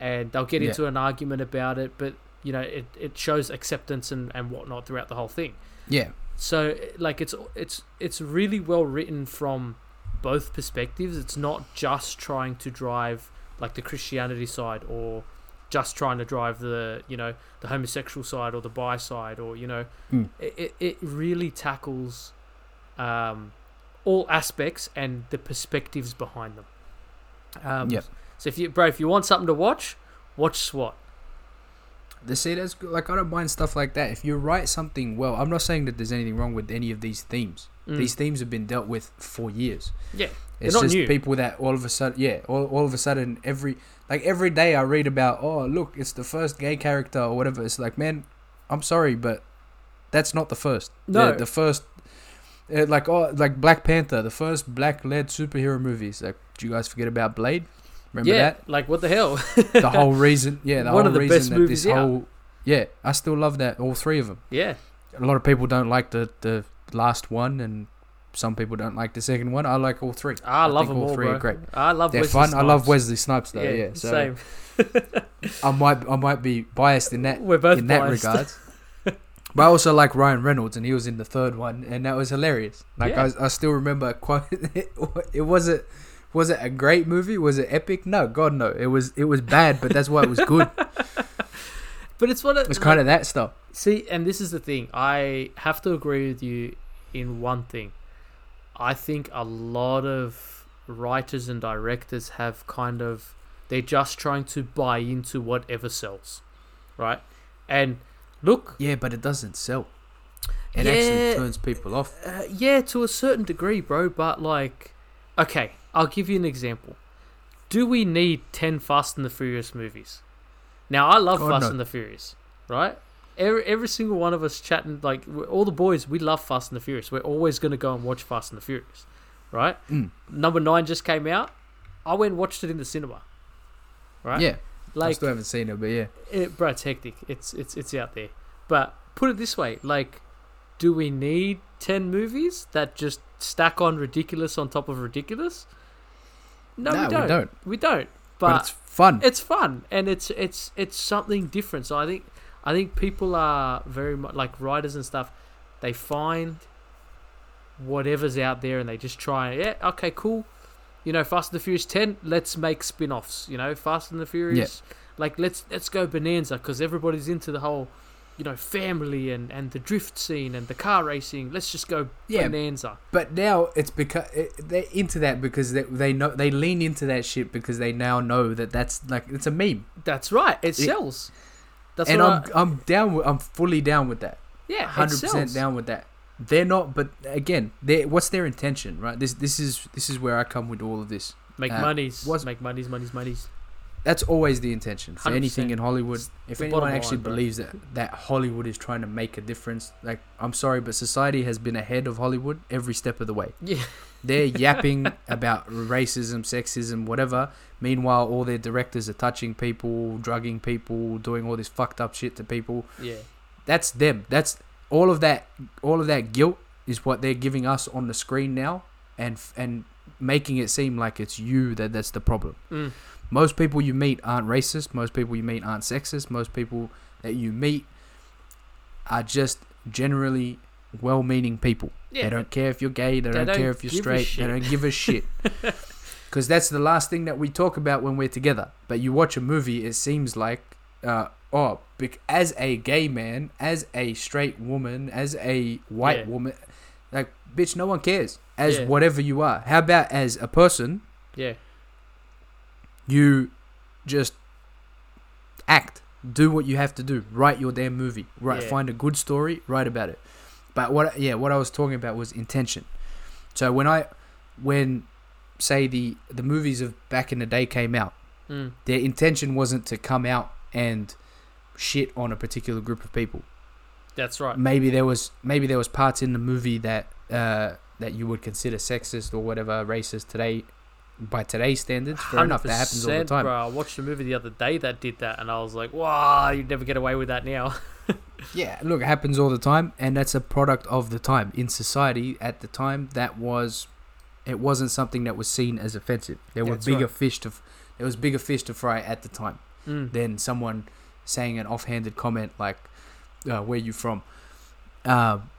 and they'll get Yeah. into an argument about it, but you know it, it shows acceptance and, and whatnot throughout the whole thing. Yeah. So like it's it's it's really well written from both perspectives. It's not just trying to drive like the Christianity side or just trying to drive the you know the homosexual side or the bi side or you know Mm. it, it, it really tackles um, all aspects and the perspectives behind them. Um, Yep. So if you bro, if you want something to watch, watch SWAT. The see that's like I don't mind stuff like that. If you write something well, I'm not saying that there's anything wrong with any of these themes. Mm. These themes have been dealt with for years. Yeah, It's not just new. people that all of a sudden, yeah, all, all of a sudden, every like every day I read about, oh look, it's the first gay character or whatever. It's like, man, I'm sorry, but that's not the first. No. the, the first, uh, like oh, like Black Panther, the first black-led superhero movies. Like, do you guys forget about Blade? Remember yeah, that? like what the hell? The whole reason, yeah, the One whole of the reason best that movies this out. whole, yeah, I still love that all three of them. yeah, A lot of people don't like the the last one, and some people don't like the second one. I like all three. I, love think them all all, three bro. are great. I love. They're Wesley fun. I love Snipes. Wesley Snipes though. Yeah, so same. I might I might be biased in that We're both in that biased. But I also like Ryan Reynolds, and he was in the third one, and that was hilarious. Like Yeah. I, I still remember a quote. It wasn't was it a great movie? Was it epic? No, God no. It was it was bad, but that's why it was good. But it's what it, It was kind of that stuff. See, and this is the thing. I have to agree with you in one thing. I think a lot of writers and directors have kind of they're just trying to buy into whatever sells, right? And look, Yeah, but it doesn't sell. It Yeah. actually turns people off. uh, yeah, to a certain degree, bro. But like, okay, I'll give you an example. Do we need ten Fast and the Furious movies? Now, I love God, Fast no. and the Furious, right? Every, every single one of us chatting, like all the boys, we love Fast and the Furious. We're always going to go and watch Fast and the Furious, right? Mm. Number nine just came out. I went and watched it in the cinema, right? Yeah, I like still haven't seen it, but yeah. it, bro, it's hectic. It's it's it's out there. But put it this way, like, do we need ten movies that just stack on ridiculous on top of ridiculous? No, No, we, we don't. don't. We don't. But, But, it's fun. it's fun and it's it's it's something different. So I think I think people are very much like writers and stuff. They find whatever's out there and they just try. Yeah, okay, cool. You know, Fast and the Furious ten. Let's make spin-offs. You know, Fast and the Furious. Like let's let's go bonanza because everybody's into the whole, you know, family and and the drift scene and the car racing. Let's just go Yeah. bonanza. But now it's because they're into that because they, they know they lean into that shit because they now know that that's like it's a meme. That's right. It It- sells. That's and what I'm I'm down with I'm fully down with that. Yeah, hundred percent down with that. They're not, but again, they what's their intention, right? This this is this is where I come with all of this. Make Uh, monies. was- Make monies. Monies. Monies. That's always the intention for 100%. anything in Hollywood. It's If anyone actually line, believes that that Hollywood is trying to make a difference, like I'm sorry, but society has been ahead of Hollywood every step of the way. Yeah. They're yapping about racism, sexism, whatever. Meanwhile, all their directors are touching people, drugging people, doing all this fucked up shit to people. Yeah. That's them. That's all of that. All of that guilt is what they're giving us on the screen now, and and making it seem like it's you that that's the problem. Mm. Most people you meet aren't racist. Most people you meet aren't sexist. Most people that you meet are just generally well-meaning people. Yeah. They don't care if you're gay. They, They don't, don't care if you're straight. They don't give a shit. Because that's the last thing that we talk about when we're together. But you watch a movie, it seems like, uh, oh, bec- as a gay man, as a straight woman, as a white Yeah. woman, like, bitch, no one cares. As Yeah. whatever you are. How about as a person, Yeah. you just act, do what you have to do, write your damn movie, right? Yeah. Find a good story, write about it. But what, yeah, what I was talking about was intention. So when I, when, say the the movies of back in the day came out, Mm. their intention wasn't to come out and shit on a particular group of people. That's right. maybe there was maybe there was parts in the movie that uh, that you would consider sexist or whatever racist today by today's standards. Fair enough, that happens all the time. Bro, I watched a movie the other day that did that, and I was like, "Wow, you'd never get away with that now." Yeah, look, it happens all the time, and that's a product of the time in society. At the time, that was, it wasn't something that was seen as offensive. There were bigger right. fish to, there was bigger fish to fry at the time Mm. than someone saying an offhanded comment like, uh, "Where you from?" Um,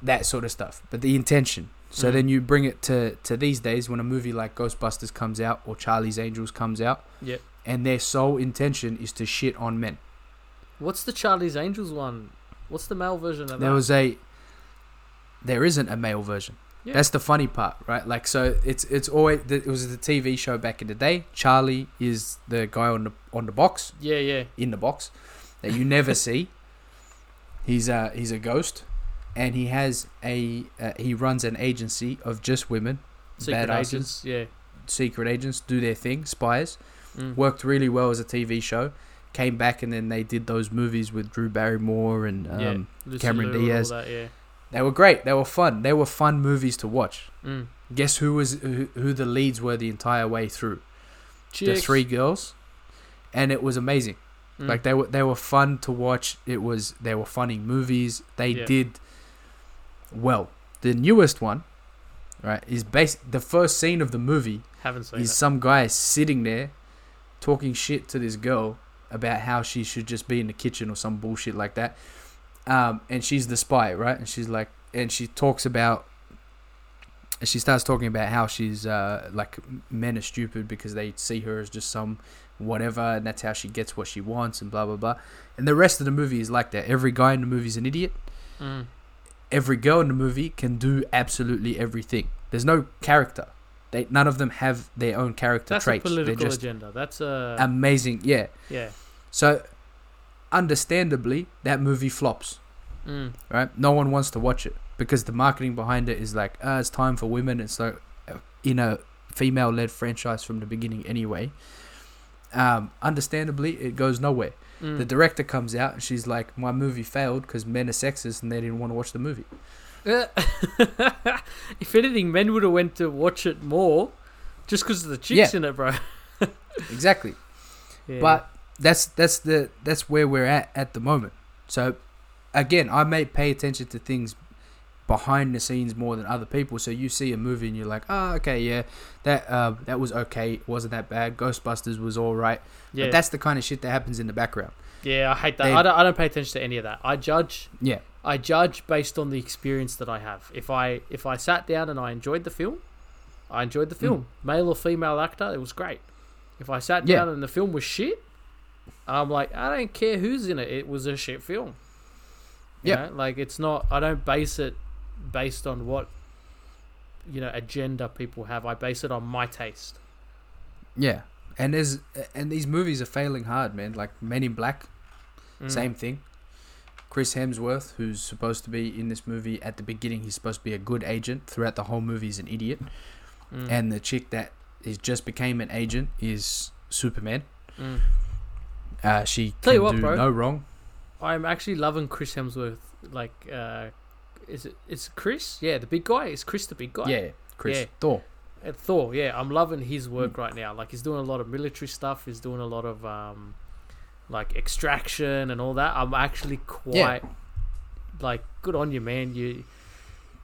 that sort of stuff. But the intention. So Mm. then you bring it to to these days when a movie like Ghostbusters comes out or Charlie's Angels comes out, Yep. and their sole intention is to shit on men. What's the Charlie's Angels one? What's the male version of There that? was a. There isn't a male version. Yeah. That's the funny part, right? Like, so it's it's always it was the TV show back in the day. Charlie is the guy on the on the box yeah, yeah. in the box that you never see. He's a he's a ghost, and he has a uh, he runs an agency of just women, Secret badasses, agents. Yeah. secret agents, do their thing, spies. Mm. Worked really well as a TV show. Came back and then they did those movies with Drew Barrymore and um, yeah. Cameron Liu and all Diaz. That, yeah. They were great. They were fun. They were fun movies to watch. Mm. Guess who was who, who the leads were the entire way through? The three girls, and it was amazing. Mm. Like they were they were fun to watch. It was they were funny movies. They Yeah. did well. The newest one, right, is based. The first scene of the movie haven't seen is it. some guy sitting there, talking shit to this girl about how she should just be in the kitchen or some bullshit like that. Um, and she's the spy, right? And she's like, and she talks about. She starts talking about how she's uh, like men are stupid because they see her as just some whatever, and that's how she gets what she wants, and blah blah blah. And the rest of the movie is like that. Every guy in the movie is an idiot. Mm. Every girl in the movie can do absolutely everything. There's no character. They none of them have their own character That's traits. a political They're just agenda. That's a amazing. Yeah. yeah. So, understandably, that movie flops. Mm. Right? No one wants to watch it because the marketing behind it is like, ah, it's time for women. It's like, uh, in a female-led franchise from the beginning, anyway. Um, understandably, it goes nowhere. Mm. The director comes out and she's like, "My movie failed because men are sexist and they didn't want to watch the movie." if anything, men would have went to watch it more, just because of the chicks Yeah. in it, bro. Exactly. Yeah. But that's that's the that's where we're at at the moment. So again, I may pay attention to things behind the scenes more than other people. So you see a movie and you're like, oh, okay, yeah, that uh, that was okay, it wasn't that bad. Ghostbusters was all right. yeah, But that's the kind of shit that happens in the background. yeah, I hate that. they- I don't, I don't pay attention to any of that. I judge. Yeah, I judge based on the experience that I have. If I if I sat down and I enjoyed the film, I enjoyed the film. Male or female actor, it was great. If I sat Mm. Yeah. down and the film was shit, I'm like, I don't care who's in it. It was a shit film. You Yeah. know? like it's not. I don't base it based on what you know agenda people have. I base it on my taste. yeah. And there's and these movies are failing hard, man. Like Men in Black, Mm. same thing. Chris Hemsworth, who's supposed to be in this movie at the beginning, he's supposed to be a good agent. Throughout the whole movie, he's an idiot. Mm. and the chick that is just became an agent is Superman. Mm. Uh, she Tell can what, do bro. no wrong. I'm actually loving Chris Hemsworth. Like, uh, is it? It's Chris? Yeah, the big guy. Is Chris the big guy? Yeah, Chris Yeah. Thor. Uh, Thor, yeah, I'm loving his Hmm. work right now. Like he's doing a lot of military stuff. He's doing a lot of um, like extraction and all that. I'm actually quite like good on you, man. You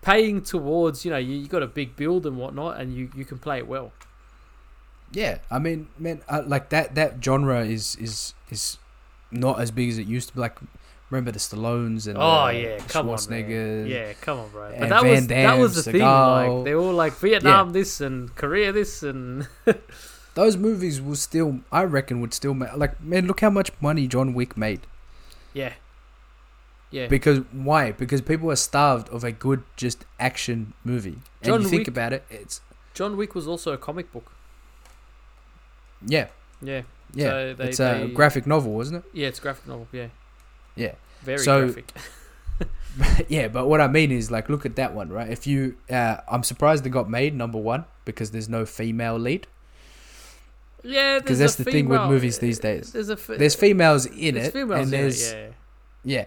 paying towards, you know, you, you got a big build and whatnot, and you you can play it well. Yeah, I mean, man, uh, like that that genre is is is not as big as it used to be. Like, remember the Stallones and Oh uh, yeah, come on, man. Yeah, come on, bro. But and that was Van that was Damme, the thing. Like they were all like Vietnam this and Korea this and Those movies will still, I reckon, would still make. Like, man, look how much money John Wick made. yeah, yeah. Because why? Because people are starved of a good, just action movie. And John you think about it, it's John Wick was also a comic book. Yeah, Yeah, yeah. So they- it's a they- graphic novel, wasn't it? yeah. It's a graphic novel. Yeah, Yeah. very So- graphic. yeah, but what I mean is like look at that one, right? If you uh I'm surprised it got made number 1 because there's no female lead. Yeah, because that's the thing with movies these days. There's There's females in there's it females and in there's it, yeah. yeah.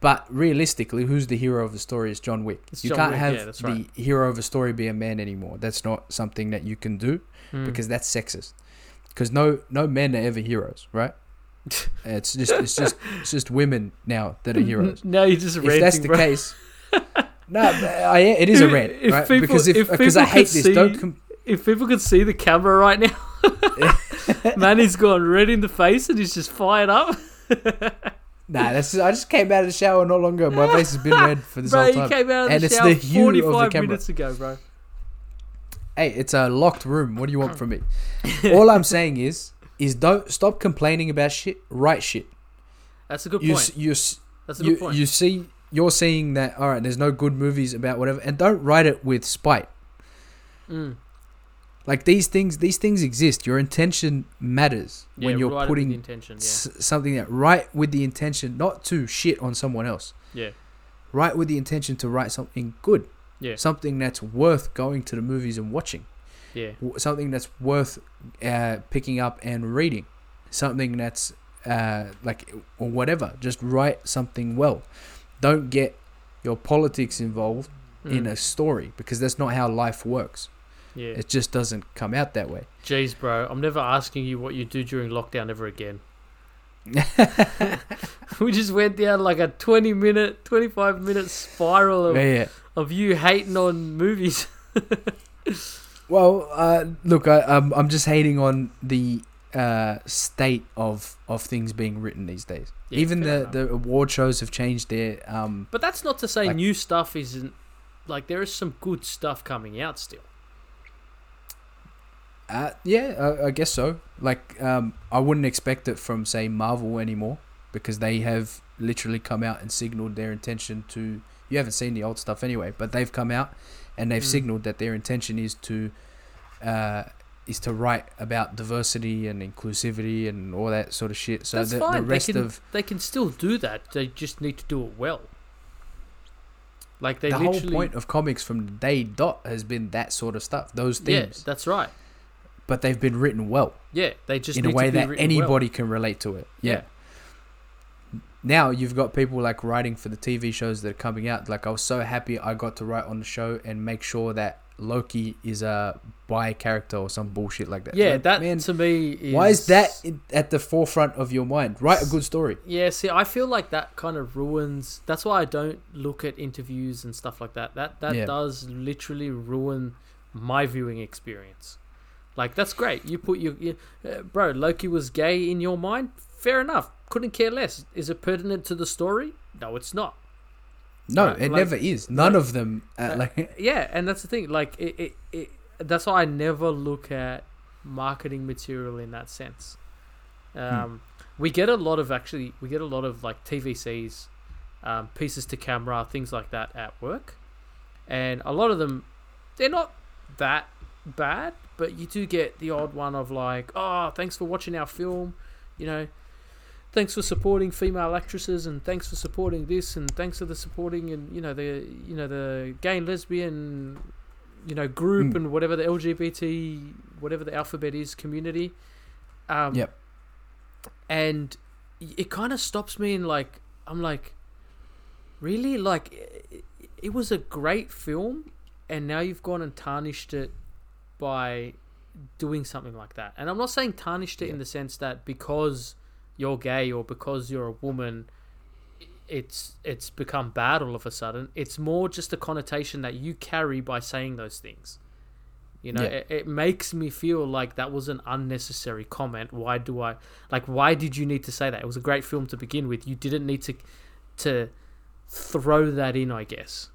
But realistically, who's the hero of the story is John Wick. It's you John can't Wick, have yeah, the right. hero of a story be a man anymore. That's not something that you can do Mm. because that's sexist. Because no no men are ever heroes, right? it's just it's just it's just women now that are heroes. Now you're just if ranting, that's the bro. case, no, I, it is a rant, if right? people- because if because I hate this, see- don't. Com- If people could see the camera right now, man, he's gone red in the face and he's just fired up. nah, that's I just came out of the shower not long ago. My face has been red for this bro, whole you time. came out of And the it's shower the hue of the 45 camera. minutes ago, bro. Hey, it's a locked room. What do you want from me? All I'm saying is, is don't stop complaining about shit. Write shit. That's a good You point. s- you s- That's a you point. you see you're seeing that all right. There's no good movies about whatever, and don't write it with spite. Mm. Like these things, these things exist. Your intention matters Yeah, when you're write it with putting intention. Yeah. s- something that write with the intention not to shit on someone else. Yeah. Write with the intention to write something good. Yeah. Something that's worth going to the movies and watching. Yeah. Something that's worth uh, picking up and reading. Something that's uh, like or whatever. Just write something well. Don't get your politics involved in Mm. a story because that's not how life works. Yeah. It just doesn't come out that way. Jeez, bro. I'm never asking you what you do during lockdown ever again. we just went down like a 20 minute, 25 minute spiral of, Yeah, yeah. Of you hating on movies. Well, uh, look, I, I'm I'm just hating on the uh, state of of things being written these days. Yeah, Even the, enough. the award shows have changed their um. But that's not to say Like- new stuff isn't. Like, there is some good stuff coming out still. Uh, yeah, I, I guess so. Like, um, I wouldn't expect it from say Marvel anymore because they have literally come out and signaled their intention to. You haven't seen the old stuff anyway, but they've come out and they've Mm. signaled that their intention is to, uh, is to write about diversity and inclusivity and all that sort of shit. So That's the, fine. the They rest can- of They can still do that. They just need to do it well. Like, they the whole point of comics from the day dot has been that sort of stuff, those themes. yeah, that's right. but they've been written well Yeah, they just in a way that written well. anybody can relate to it. Yeah. Now you've got people like writing for the TV shows that are coming out. Like I was so happy I got to write on the show and make sure that Loki is a bi character or some bullshit like that. Yeah, Like, that man. to me is. Why is that at the forefront of your mind? Write a good story. Yeah, see, I feel like that kind of ruins. That's why I don't look at interviews and stuff like that. That that Yeah. does literally ruin my viewing experience. Like that's great. You put your, you, uh, bro. Loki was gay in your mind. Fair enough. Couldn't care less. Is it pertinent to the story? No, it's not. No, Right, it like- never is. None like- of them. Uh, Uh, like Yeah, and that's the thing. Like it, it, it. That's why I never look at marketing material in that sense. Um, We get a lot of actually. We get a lot of like TVCs, um, pieces to camera, things like that at work, and a lot of them, they're not that bad, but you do get the odd one of like, oh, thanks for watching our film, you know. Thanks for supporting female actresses, and thanks for supporting this, and thanks for the supporting, and you know the you know the gay and lesbian, you know group, Mm. and whatever the LGBT, whatever the alphabet is, community. Um, Yep. And it kind of stops me in like I'm like, really like, it, it was a great film, and now you've gone and tarnished it by doing something like that. And I'm not saying tarnished it in the sense that because you're gay or because you're a woman it's it's become bad all of a sudden. It's more just a connotation that you carry by saying those things. You know Yeah. it, it makes me feel like that was an unnecessary comment. Why do i like why did you need to say that? It was a great film to begin with. You didn't need to to throw that in i guess.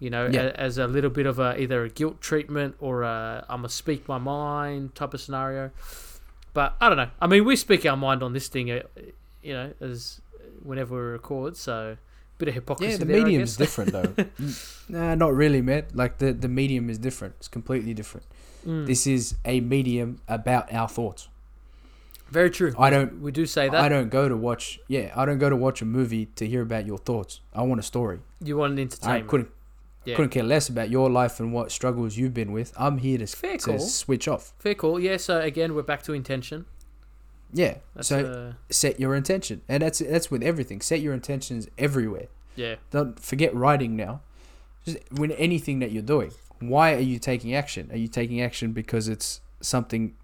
You know Yeah. a, as a little bit of a either a guilt treatment or a i'm gonna speak my mind type of scenario but i don't know i mean we speak our mind on this thing uh, you know as whenever we record so bit of hypocrisy yeah, the there, medium is different though. Mm, nah, not really, man. Like the the medium is different. It's completely different. Mm. This is a medium about our thoughts. very true I don't we do say that I don't go to watch. Yeah, I don't go to watch a movie to hear about your thoughts. I want a story. you want an I entertainment couldn't Yeah. couldn't care less about your life and what struggles you've been with. I'm here to, Fair to call. switch off. fair call yeah so again we're back to intention Yeah. That's so uh, set your intention, and that's that's with everything. Set your intentions everywhere. yeah, Don't forget writing now. Just when anything that you're doing. Why are you taking action? Are you taking action because it's something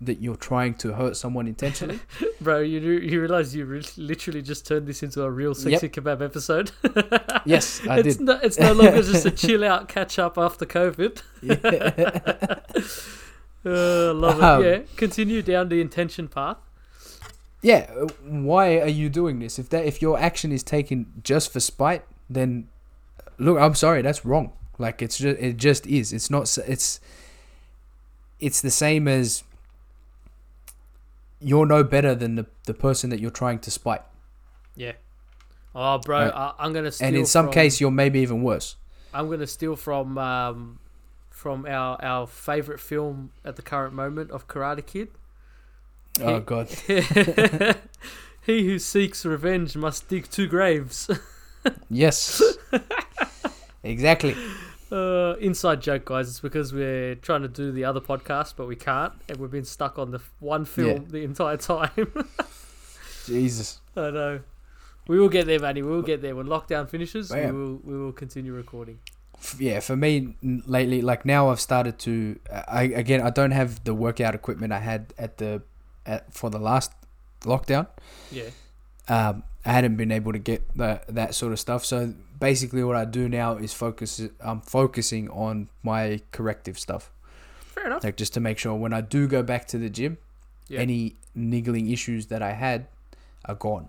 that you're trying to hurt someone intentionally? bro. You do, you realize you re- literally just turned this into a real sexy kebab episode. yes, I it's did. no, it's no longer just a chill out catch up after COVID. Uh, love it. Um, yeah, continue down the intention path. yeah. uh, Why are you doing this? If that if your action is taken just for spite, then look, I'm sorry, that's wrong. Like it's just it just is. It's not. It's it's the same as you're no better than the, the person that you're trying to spite. Yeah. Oh, bro, Right. I, I'm gonna steal. and in some from- case, you're maybe even worse. I'm gonna steal from um, from our our favorite film at the current moment of Karate Kid. Oh He- God. he who seeks revenge must dig two graves. Yes. exactly. Uh, inside joke, guys. It's because we're trying to do the other podcast, but we can't, and we've been stuck on the one film Yeah. the entire time. Jesus. I know. We will get there, Manny. We will get there when lockdown finishes. Yeah. We will. We will continue recording. Yeah, for me lately, like now I've started to. I again, I don't have the workout equipment I had at the at, for the last lockdown. Yeah. Um, I hadn't been able to get the, that sort of stuff. So basically, what I do now is focus. I'm focusing on my corrective stuff, Fair enough. like just to make sure when I do go back to the gym, Yeah. any niggling issues that I had are gone.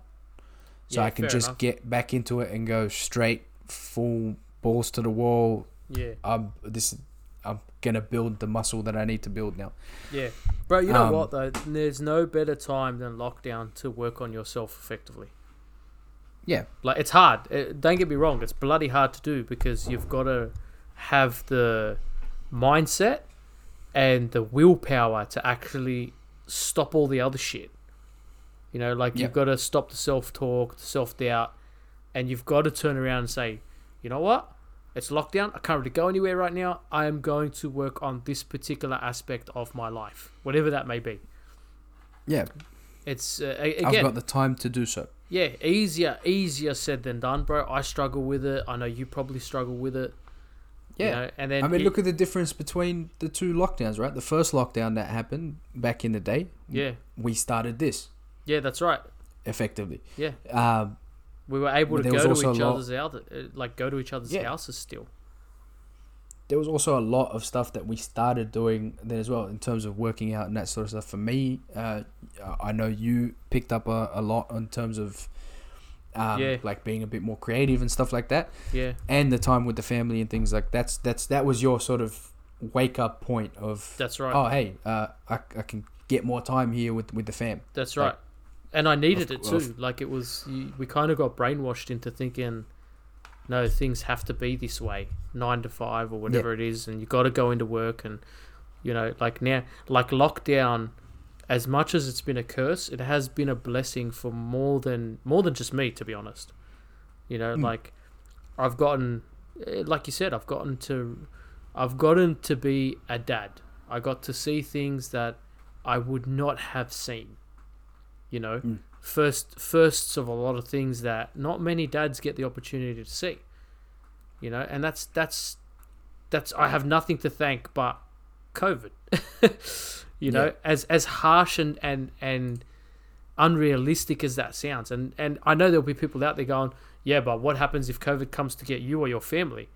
So Yeah, I can just enough. get back into it and go straight, full balls to the wall. Yeah. I'm this. I'm gonna build the muscle that I need to build now. Yeah. Bro, you know Um, what though? There's no better time than lockdown to work on yourself effectively. Yeah, Like it's hard. Uh, don't get me wrong. It's bloody hard to do because you've got to have the mindset and the willpower to actually stop all the other shit. You know, like you've got to stop the self talk, the self doubt, and you've got to turn around and say, you know what? It's lockdown. I can't really go anywhere right now. I am going to work on this particular aspect of my life, whatever that may be. yeah. It's uh, a- I've again, got the time to do so. Yeah, easier, easier said than done, bro. I struggle with it. I know you probably struggle with it. you Yeah. know, and then I mean, it- look at the difference between the two lockdowns, right? The first lockdown that happened back in the day, yeah, we started this yeah, that's right. effectively. Yeah, Um, we were able to go to each other's out, uh, like go to each other's Yeah. houses still. There was also a lot of stuff that we started doing then as well in terms of working out and that sort of stuff. For me, uh, I know you picked up a, a lot in terms of um, Yeah. like being a bit more creative and stuff like that, Yeah, and the time with the family and things like that's that's that was your sort of wake up point of that's right. oh hey uh, I, I can get more time here with with the fam. That's Like, right. And I needed of- it too. of- like it was, you, we kind of got brainwashed into thinking, no, things have to be this way, nine to five or whatever it is, and you got to go into work. And you know, like now, like lockdown, as much as it's been a curse, it has been a blessing for more than more than just me, to be honest. You know, Mm. like I've gotten, eh, like you said, I've gotten to, I've gotten to be a dad. I got to see things that I would not have seen. You know, Mm. First firsts of a lot of things that not many dads get the opportunity to see. You know, and that's that's that's I have nothing to thank but COVID. you know, Yeah. as as harsh and and and unrealistic as that sounds, and and I know there'll be people out there going, yeah, but what happens if COVID comes to get you or your family?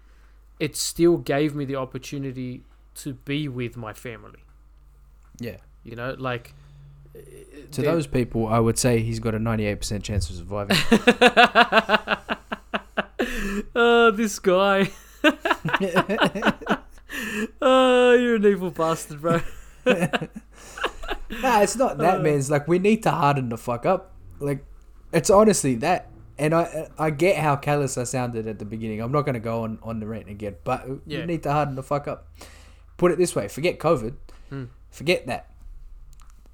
It still gave me the opportunity to be with my family. Yeah. You know, like To those people, I would say he's got a ninety eight percent chance of surviving. oh, this guy. oh, you're an evil bastard, bro. Nah, it's not that, Uh. man. It's like we need to harden the fuck up. Like, it's honestly that. And I I get how callous I sounded at the beginning. I'm not gonna go on on the rant again, but Yeah. you need to harden the fuck up. Put it this way: forget COVID, Hmm. forget that.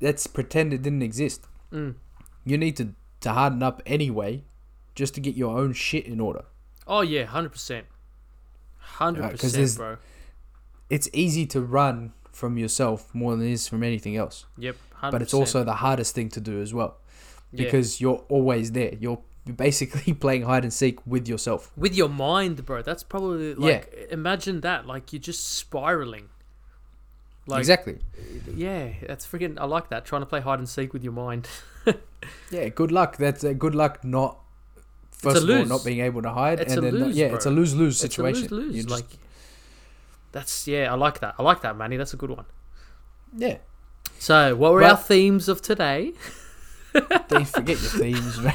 Let's pretend it didn't exist. Mm. You need to to harden up anyway, just to get your own shit in order. Oh yeah, hundred percent, hundred Right, 'cause percent, there's- bro. It's easy to run from yourself more than it is from anything else. Yep, but it's also the hardest thing to do as well Yeah. because you're always there. You're basically playing hide and seek with yourself. with your mind, bro. That's probably like imagine that. Like you're just spiraling. Like exactly. yeah, that's freaking. I like that. Trying to play hide and seek with your mind. Yeah. Good luck. That's uh, good luck. Not first of all not being able to hide, It's and a then not- lose, yeah, bro. it's a lose lose situation. lose-lose. Like that's yeah. I like that. I like that, Manny. That's a good one. yeah. So, what were But- our themes of today? They forget your themes, man.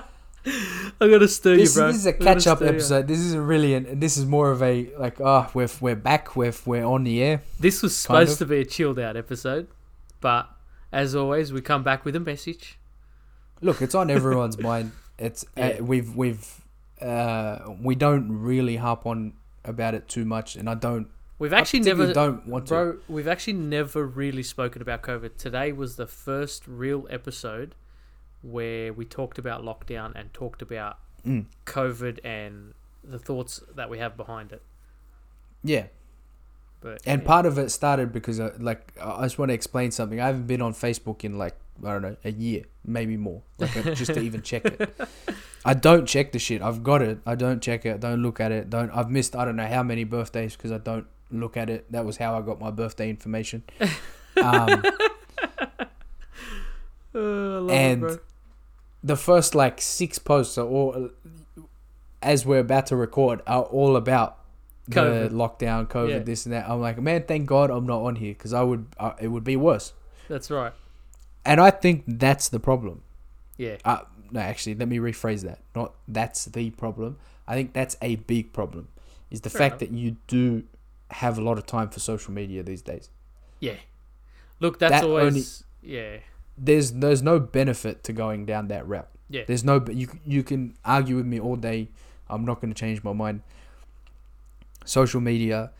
I'm gonna stir this, you, bro. this is a I'm gonna catch up stir you. episode. This isn't really, an, this is more of a like, ah, we're we're back, we're we're on the air. This was supposed of. to be a chilled out episode, but as always, we come back with a message. Look, it's on everyone's mind. It's Yeah. uh, we've we've uh, we don't really harp on about it too much, and I don't. We've actually never, don't want to. We've actually never really spoken about COVID. Today was the first real episode where we talked about lockdown and talked about Mm. COVID and the thoughts that we have behind it. Yeah, But and yeah. part of it started because uh, like I just want to explain something. I haven't been on Facebook in like I don't know a year, maybe more, like uh, just to even check it. I don't check the shit. I've got it. I don't check it. Don't look at it. Don't. I've missed I don't know how many birthdays because I don't look at it. That was how I got my birthday information. Um, it, and bro. The first like six posts are all as we're about to record are all about the lockdown, COVID, Yeah. this and that. I'm like, man, thank God I'm not on here because I would, uh, it would be worse. that's right. And I think that's the problem. Yeah, Uh, no, actually, let me rephrase that. Not that's the problem. I think that's a big problem. Is the Fair fact enough. that you do have a lot of time for social media these days. yeah. Look, that's That always yeah, There's there's no benefit to going down that route. yeah. There's no you you can argue with me all day. I'm not going to change my mind. Social media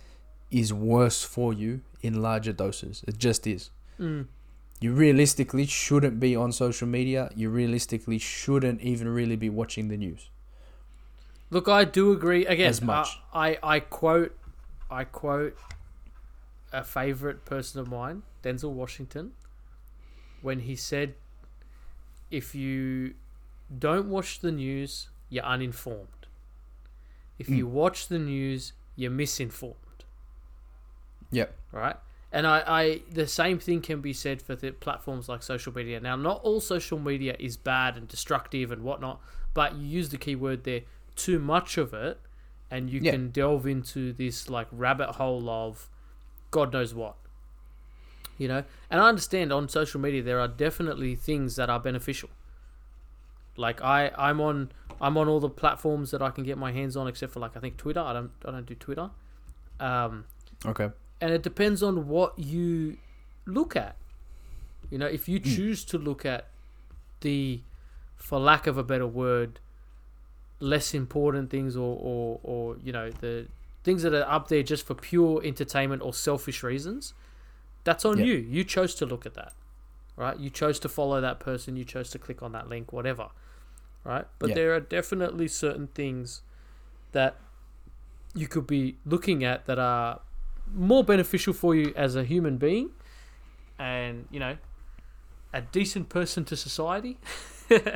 is worse for you in larger doses. It just is. Mm. You realistically shouldn't be on social media. You realistically shouldn't even really be watching the news. Look, I do agree. Again, As much. I, I, I quote, I quote a favorite person of mine, Denzel Washington, when he said, "If you don't watch the news, you're uninformed. If Mm. you watch the news, you're misinformed." Yep. right? And I, I, the same thing can be said for the platforms like social media. Now, not all social media is bad and destructive and whatnot, but you use the keyword there. Too much of it, and you Yeah. can delve into this like rabbit hole of God knows what. You know, and I understand on social media there are definitely things that are beneficial. Like I, I'm on, I'm on all the platforms that I can get my hands on, except for like I think Twitter. I don't, I don't do Twitter. Um, Okay. and it depends on what you look at. You know, if you Hmm. choose to look at the, for lack of a better word, less important things, or or or you know the things that are up there just for pure entertainment or selfish reasons, that's on Yeah. you. You chose to look at that, right? You chose to follow that person. You chose to click on that link, whatever, right? But Yeah. there are definitely certain things that you could be looking at that are more beneficial for you as a human being and you know a decent person to society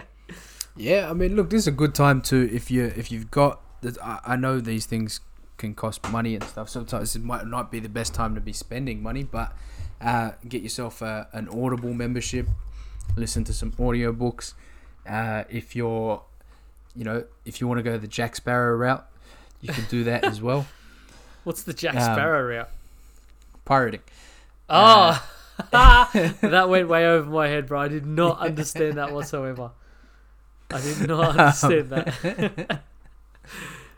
Yeah, I mean, look, this is a good time to if you if you've got. I know these things can cost money and stuff. Sometimes it might not be the best time to be spending money, but uh, get yourself a, an Audible membership. Listen to some audiobooks. Uh, if you're, you know, if you want to go the Jack Sparrow route, you can do that as well. what's the jack Um, sparrow route Pirating. oh that went way over my head bro i did not understand that whatsoever i did not understand that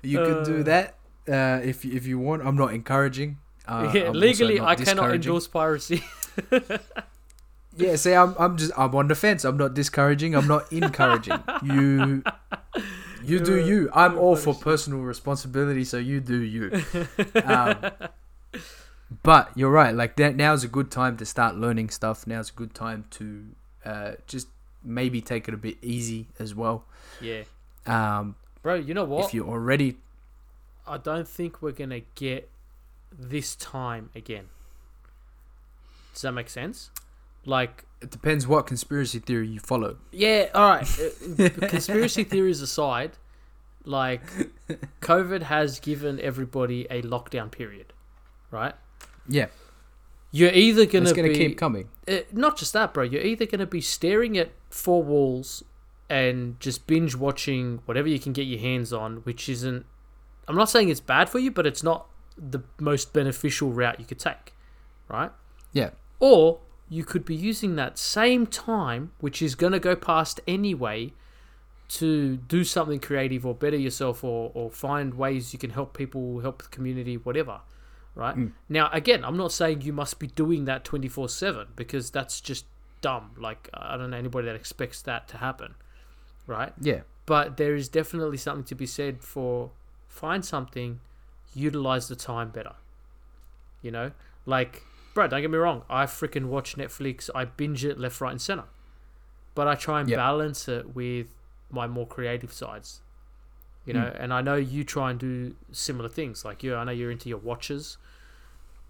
You can do Uh. that uh, if you- if you want. I'm not encouraging. Uh, yeah, I'm legally i cannot endorse piracy Yeah, see, I'm, I'm just, I'm on the fence. I'm not discouraging. I'm not encouraging. you, you do You're- I'm all for personal responsibility, so you do you. Um, but you're right. Like that, now's a good time to start learning stuff. Now's a good time to uh, just maybe take it a bit easy as well. yeah Um, bro you know what if you're already, I don't think we're gonna get this time again. Does that make sense? Like, It depends what conspiracy theory you follow. yeah, all right. uh, Conspiracy theories aside, like, COVID has given everybody a lockdown period, right? Yeah, You're either it's gonna going be to keep coming. uh, not just that, bro. You're either going to be staring at four walls and just binge watching whatever you can get your hands on, which isn't. I'm not saying it's bad for you, but it's not the most beneficial route you could take, right? Yeah, Or you could be using that same time, which is going to go past anyway, to do something creative or better yourself or, or find ways you can help people, help the community, whatever. Right? Mm. Now, again, I'm not saying you must be doing that 24 7 because that's just dumb. Like, I don't know anybody that expects that to happen. Right? yeah, But there is definitely something to be said for find something, utilize the time better. You know, like, bro, don't get me wrong. I freaking watch Netflix. I binge it left, right, and center. But I try and Yep. balance it with my more creative sides. You know, Hmm. and I know you try and do similar things. Like you, I know you're into your watches.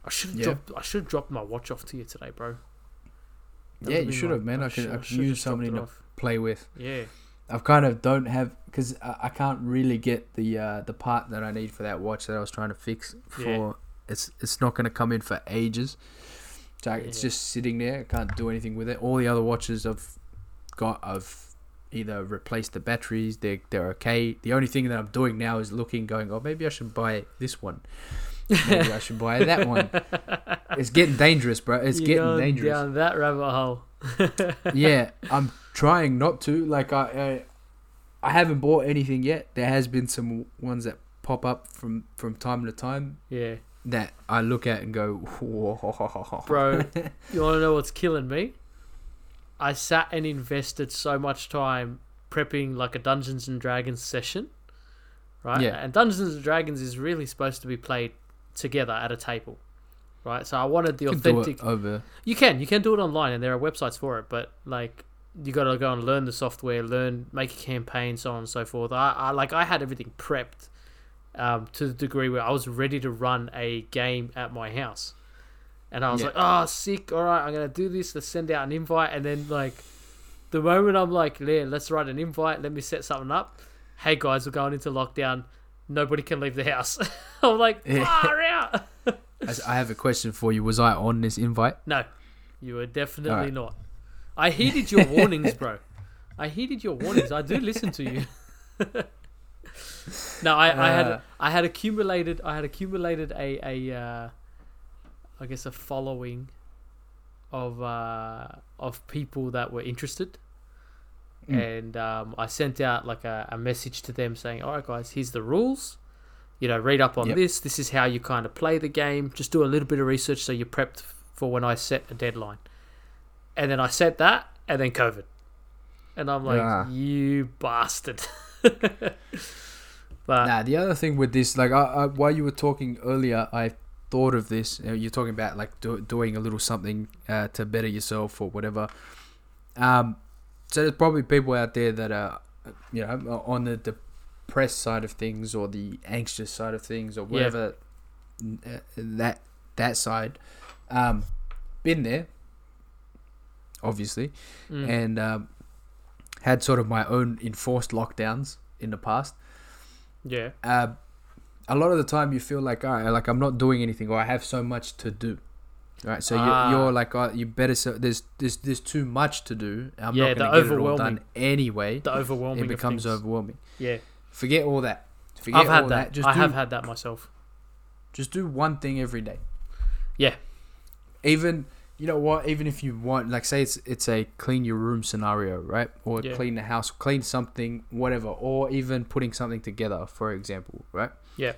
I should have Yeah. dropped. I should have dropped my watch off to you today, bro. That yeah. You should have, man. I should- could, I could use something to off. play with. Yeah, I've kind of don't have because I, I can't really get the uh, the part that I need for that watch that I was trying to fix for. Yeah. It's it's not going to come in for ages. So it's just sitting there. I can't do anything with it. All the other watches I've got, I've either replaced the batteries. They're they're okay. The only thing that I'm doing now is looking, going, oh maybe I should buy this one. Maybe I should buy that one. It's getting dangerous, bro. It's You're getting going dangerous. down that rabbit hole. yeah, I'm trying not to. Like I, I, I haven't bought anything yet. There has been some ones that pop up from from time to time Yeah. that I look at and go, Whoa. Bro, you want to know what's killing me? I sat and invested so much time prepping like a Dungeons and Dragons session, right? Yeah. And Dungeons and Dragons is really supposed to be played together at a table, right? So I wanted the You authentic. over. You can, you can do it online, and there are websites for it. But like, you got to go and learn the software, learn, make a campaign, so on and so forth. I, I like, I had everything prepped um, to the degree where I was ready to run a game at my house, and I was Yeah. like, oh, sick. All right, I'm gonna do this. Let's send out an invite, and then like, the moment I'm like, yeah, let's write an invite. Let me set something up. Hey guys, we're going into lockdown. Nobody can leave the house. I'm like, far out. I have a question for you. Was I on this invite? No, you were definitely Alright. not. I heeded your warnings, bro. I heeded your warnings. I do listen to you. no, I, I had Uh. I had accumulated I had accumulated a a uh, I guess a following of uh, of people that were interested. Mm. And um, I sent out like a, a message to them saying, "All right, guys, here's the rules. You know, read up on Yep. this. This is how you kind of play the game. Just do a little bit of research so you're prepped for when I set a deadline." And then I said that, and then COVID, and I'm like, Ah. "You bastard!" but Nah, the other thing with this, like, I, I, while you were talking earlier, I thought of this. You're talking about like do, doing a little something uh, to better yourself or whatever. Um, so there's probably people out there that are, you know, on the depressed side of things or the anxious side of things or whatever uh, that that side. Um, been there, obviously, mm, and um, had sort of my own enforced lockdowns in the past yeah, uh, a lot of the time you feel like all right, like I'm not doing anything or I have so much to do. Right, so Ah. you're, you're like, oh, you better. So there's there's there's too much to do. I'm Yeah, not going to get it all overwhelming- done anyway. the overwhelming. It becomes overwhelming. Yeah, Forget all that. Forget I've had all that. that. Just I do have had that myself. just do one thing every day. Yeah. Even you know what? Even if you want, like, say it's it's a clean your room scenario, right? Or Yeah. clean the house, clean something, whatever. Or even putting something together, for example, right? Yeah.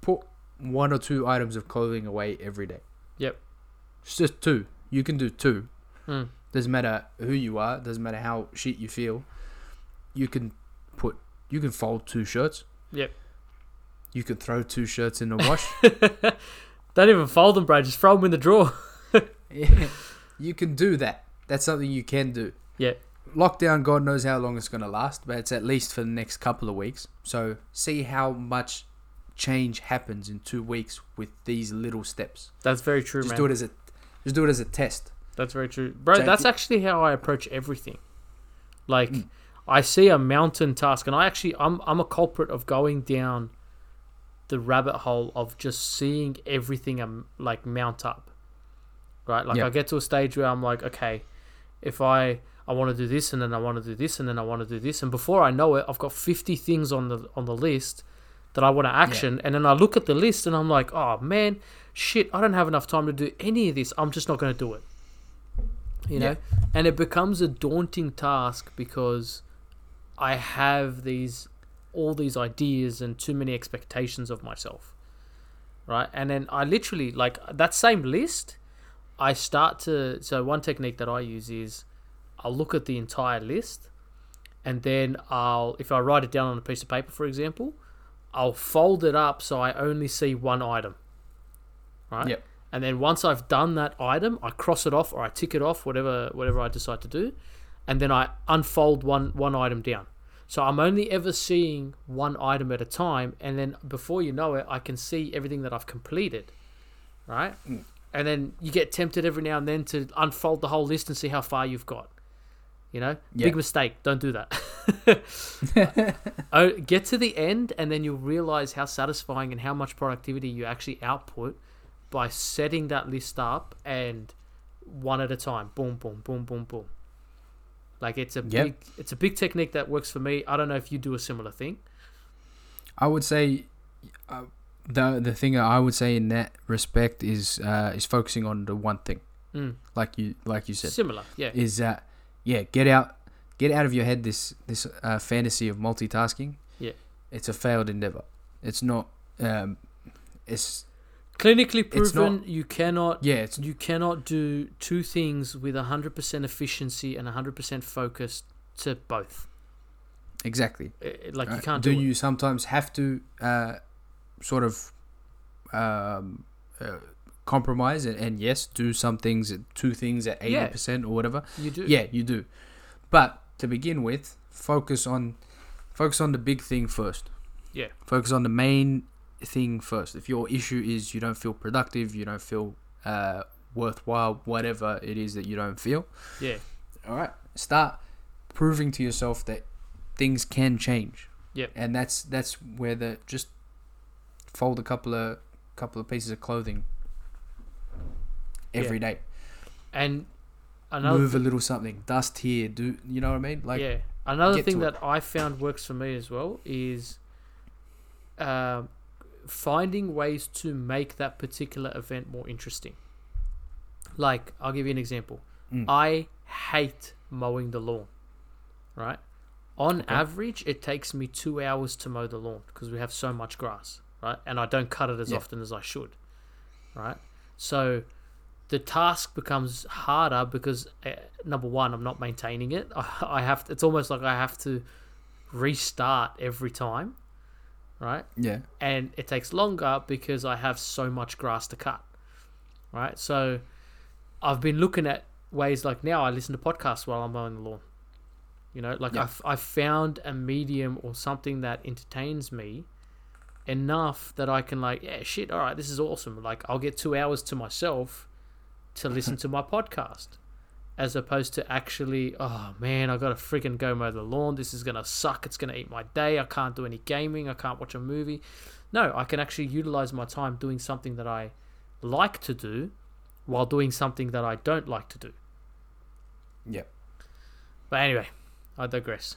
Put one or two items of clothing away every day. Yep. It's just two. You can do two. Mm. Doesn't matter who you are. Doesn't matter how shit you feel. You can put. You can fold two shirts. Yep. You can throw two shirts in the wash. Don't even fold them, bro. Just throw them in the drawer. You can do that. That's something you can do. Yeah. Lockdown, God knows how long it's going to last, but it's at least for the next couple of weeks. So see how much change happens in two weeks with these little steps. That's very true, Just man. do it as a just do it as a test. That's very true, bro. That's actually how I approach everything. Like, Mm. I see a mountain task, and I actually, I'm, I'm a culprit of going down the rabbit hole of just seeing everything um, like mount up. Right, like Yeah. I get to a stage where I'm like, okay, if I I want to do this, and then I want to do this, and then I want to do this, and before I know it, I've got 50 things on the on the list that I want to action, and then I look at the list, and I'm like, oh man, shit, I don't have enough time to do any of this. I'm just not going to do it. You know? And it becomes a daunting task because i have these all these ideas and too many expectations of myself right? And then i literally like that same list i start to so one technique that i use is i'll look at the entire list and then i'll if i write it down on a piece of paper for example i'll fold it up so i only see one item right Yep. and then once I've done that item, I cross it off or I tick it off, whatever whatever I decide to do, and then I unfold one one item down. So I'm only ever seeing one item at a time, and then before you know it, I can see everything that I've completed, right? Mm. And then you get tempted every now and then to unfold the whole list and see how far you've got. You know, Yeah. big mistake. Don't do that. oh, get to the end, and then you'll realize how satisfying and how much productivity you actually output by setting that list up and one at a time. Boom, boom, boom, boom, boom. Like it's a Yep. big, it's a big technique that works for me. I don't know if you do a similar thing. I would say uh, the the thing I would say in that respect is uh, is focusing on the one thing, Mm. like you like you said, Similar, yeah, is that yeah get out get out of your head this this uh, fantasy of multitasking. Yeah. it's a failed endeavor. It's not. Um, it's clinically It's proven. not- you cannot yeah. It's you cannot do two things with 100% efficiency and 100% focus to both. exactly. Uh, Like you can't do do, you sometimes have to uh, sort of um, uh, compromise and, and yes do some things two things at 80% or whatever You do. yeah you do but to begin with focus on focus on the big thing first Yeah. focus on the main thing first if your issue is you don't feel productive you don't feel uh, worthwhile whatever it is that you don't feel Yeah. all right start proving to yourself that things can change Yeah. and that's that's where the just fold a couple of couple of pieces of clothing every day. And another move a little something dust here do you know what i mean like yeah. Another thing it. that I found works for me as well is um finding ways to make that particular event more interesting. Like, I'll give you an example. Mm. I hate mowing the lawn, right? On Okay. average, it takes me two hours to mow the lawn because we have so much grass, right? And I don't cut it as Yeah. often as I should, right? So the task becomes harder because uh, number one, I'm not maintaining it. I have. To, it's almost like I have to restart every time, right? yeah and it takes longer because I have so much grass to cut. Right? So I've been looking at ways like now I listen to podcasts while I'm mowing the lawn. You know, like Yeah. I've, I've found a medium or something that entertains me enough that I can like, yeah, shit, all right, this is awesome. Like I'll get two hours to myself to listen to my podcast. As opposed to actually, oh man, I gotta freaking go mow the lawn. This is gonna suck. It's gonna eat my day. I can't do any gaming. I can't watch a movie. No, I can actually utilize my time doing something that I like to do while doing something that I don't like to do. yeah But anyway, I digress.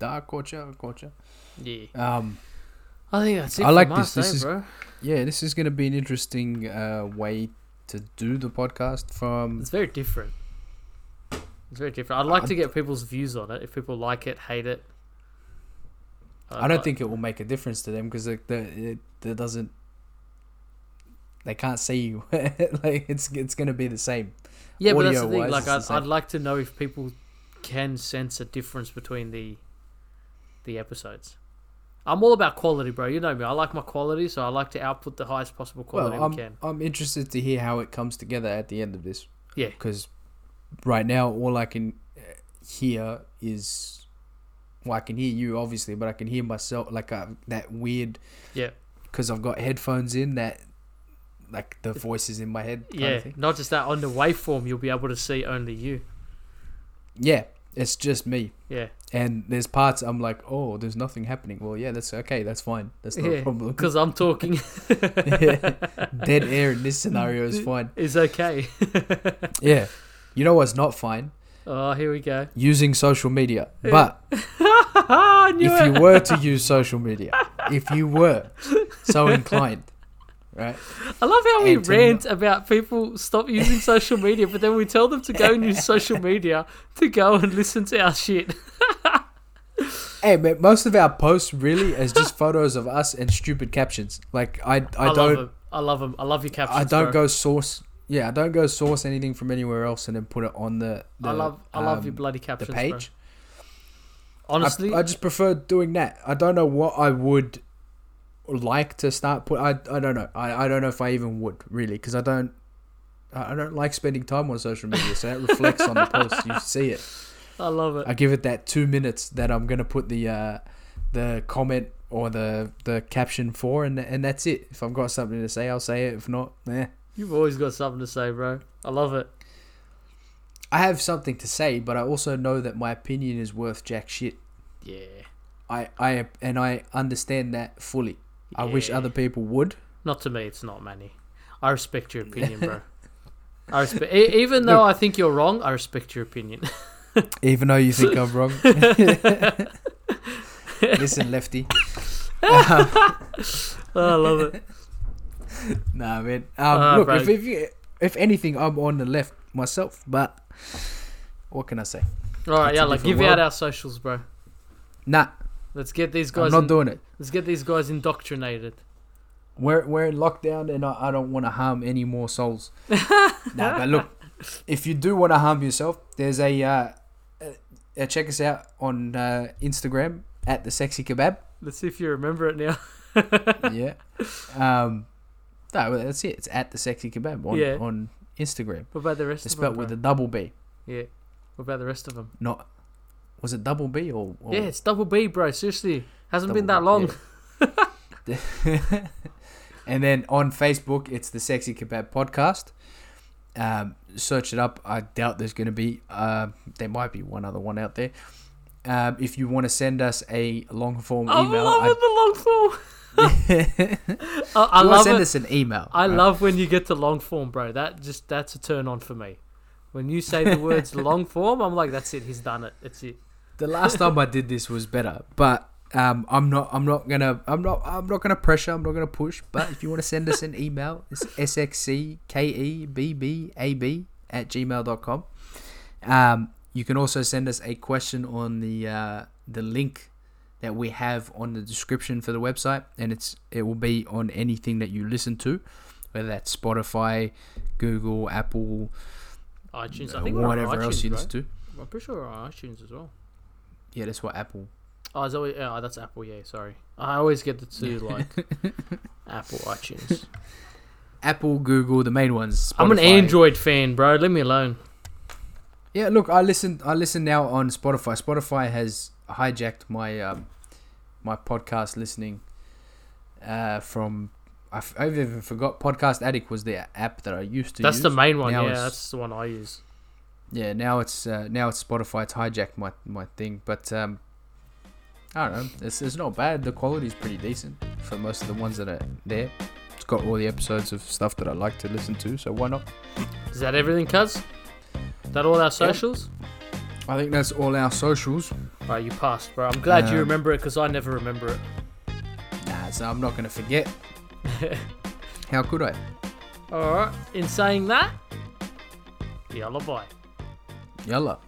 I caught you, I caught you. Yeah. Um, I think that's it I like this. us, This eh, is- bro. yeah, this is gonna be an interesting uh, way to do the podcast from. It's very different. It's very different. I'd like I- to get people's views on it. If people like it, hate it. I don't think it will make a difference to them because like the it, it doesn't. They can't see you. like it's it's gonna be the same. Yeah, but that's the thing. audio-wise, Like, I'd. I'd like to know if people can sense a difference between the the episodes. I'm all about quality, bro. You know me. I like my quality, so I like to output the highest possible quality well, I'm we can. I'm interested to hear how it comes together at the end of this. Yeah. Because right now, all I can uh, hear is, well, I can hear you obviously, but I can hear myself like uh, that weird Yeah. because I've got headphones in that, like the voices in my head. Kind yeah, Of thing. not just that on the waveform, you'll be able to see only you. Yeah, it's just me. Yeah, And there's parts I'm like, oh, there's nothing happening. Well, yeah, that's okay. That's fine. That's not yeah, a problem. because I'm talking Dead air in this scenario is fine. is okay. Yeah. You know what's not fine? oh, here we go. Using social media. But if you were to use social media, if you were so inclined, right? I love how we rant about people stop using social media, but then we tell them to go and use social media to go and listen to our shit. Hey, most of our posts really is just photos of us and stupid captions. Like I, I, I, don't, them. I love them. I love your captions. I don't bro. go source. Yeah, I don't go source anything from anywhere else and then put it on the. the I love. I love your um, bloody the captions. page. Bro. Honestly, I, I just prefer doing that. I don't know what I would like to start put. I, I don't know. I, I don't know if I even would really because I don't. I don't like spending time on social media, so that reflects on the post. You see it. I love it. I give it that two minutes that I'm gonna put the uh, the comment or the the caption for, and and that's it. If I've got something to say, I'll say it. If not, eh. You've always got something to say, bro. I love it. I have something to say, but I also know that my opinion is worth jack shit. Yeah. I I and I understand that fully. I wish other people would. Not to me, it's not, many. I respect your opinion, bro. I respect, even though I think you're wrong. I respect your opinion. Even though you think I'm wrong. Listen, lefty. Um, Oh, I love it. nah, man. Um, Ah, look, if, if you, if anything, I'm on the left myself. But what can I say? All right, It's yeah, like give out our socials, bro. Nah, Let's get these guys. I'm not in- doing it. let's get these guys indoctrinated. We're we're in lockdown, and I, I don't want to harm any more souls. nah, but look, if you do want to harm yourself, there's a uh, check us out on uh, Instagram at the sexy kebab. Let's see if you remember it now. yeah. Um, no, that's it. It's at the sexy kebab on Yeah. on Instagram. What about the rest It's of them? spelled with a double B. Yeah. What about the rest of them? Not was it double B or, or Yeah, it's double B, bro. Seriously, hasn't been that long. B, yeah. and then on Facebook, it's the Sexy Kebab Podcast. Um, search it up. I doubt there's going to be. Uh, there might be one other one out there. Um, if you want to send us a long form email. I'm email, loving the long form. I, I, I love send it. us an email. I right? love when you get to long form, bro. That just that's a turn on for me. When you say the words long form, I'm like, that's it. He's done it. That's it. The last time I did this was better, but um, I'm not. I'm not gonna. I'm not. I'm not gonna pressure. I'm not gonna push. But if you want to send us an email, it's sxckebb at gmail.com. Um, you can also send us a question on the uh, the link that we have on the description for the website, and it's it will be on anything that you listen to, whether that's Spotify, Google, Apple, iTunes. I uh, think we're whatever else you bro. listen to. I'm pretty sure iTunes as well. Yeah, that's what Apple. Oh, is that what, oh, that's Apple. Yeah, sorry. I always get the two like Apple, iTunes. Apple, Google, the main ones. I'm an Android fan, bro. Leave me alone. Yeah, look, I listen. I listen now on Spotify. Spotify has hijacked my um, my podcast listening uh, from. I've, even forgot. Podcast Addict was the app that I used to. Use. That's use. the main one. Now yeah, that's the one I use. Yeah, now it's uh, now it's Spotify. It's hijacked my my thing, but um, I don't know. It's it's not bad. The quality's pretty decent for most of the ones that are there. It's got all the episodes of stuff that I like to listen to, so why not? Is that everything, cuz? Is that all our socials? I think that's all our socials. Right, you passed, bro. I'm glad you Um, remember it because I never remember it. Nah, so I'm not gonna forget. How could I? Alright, in saying that, yalla bye. Yalla.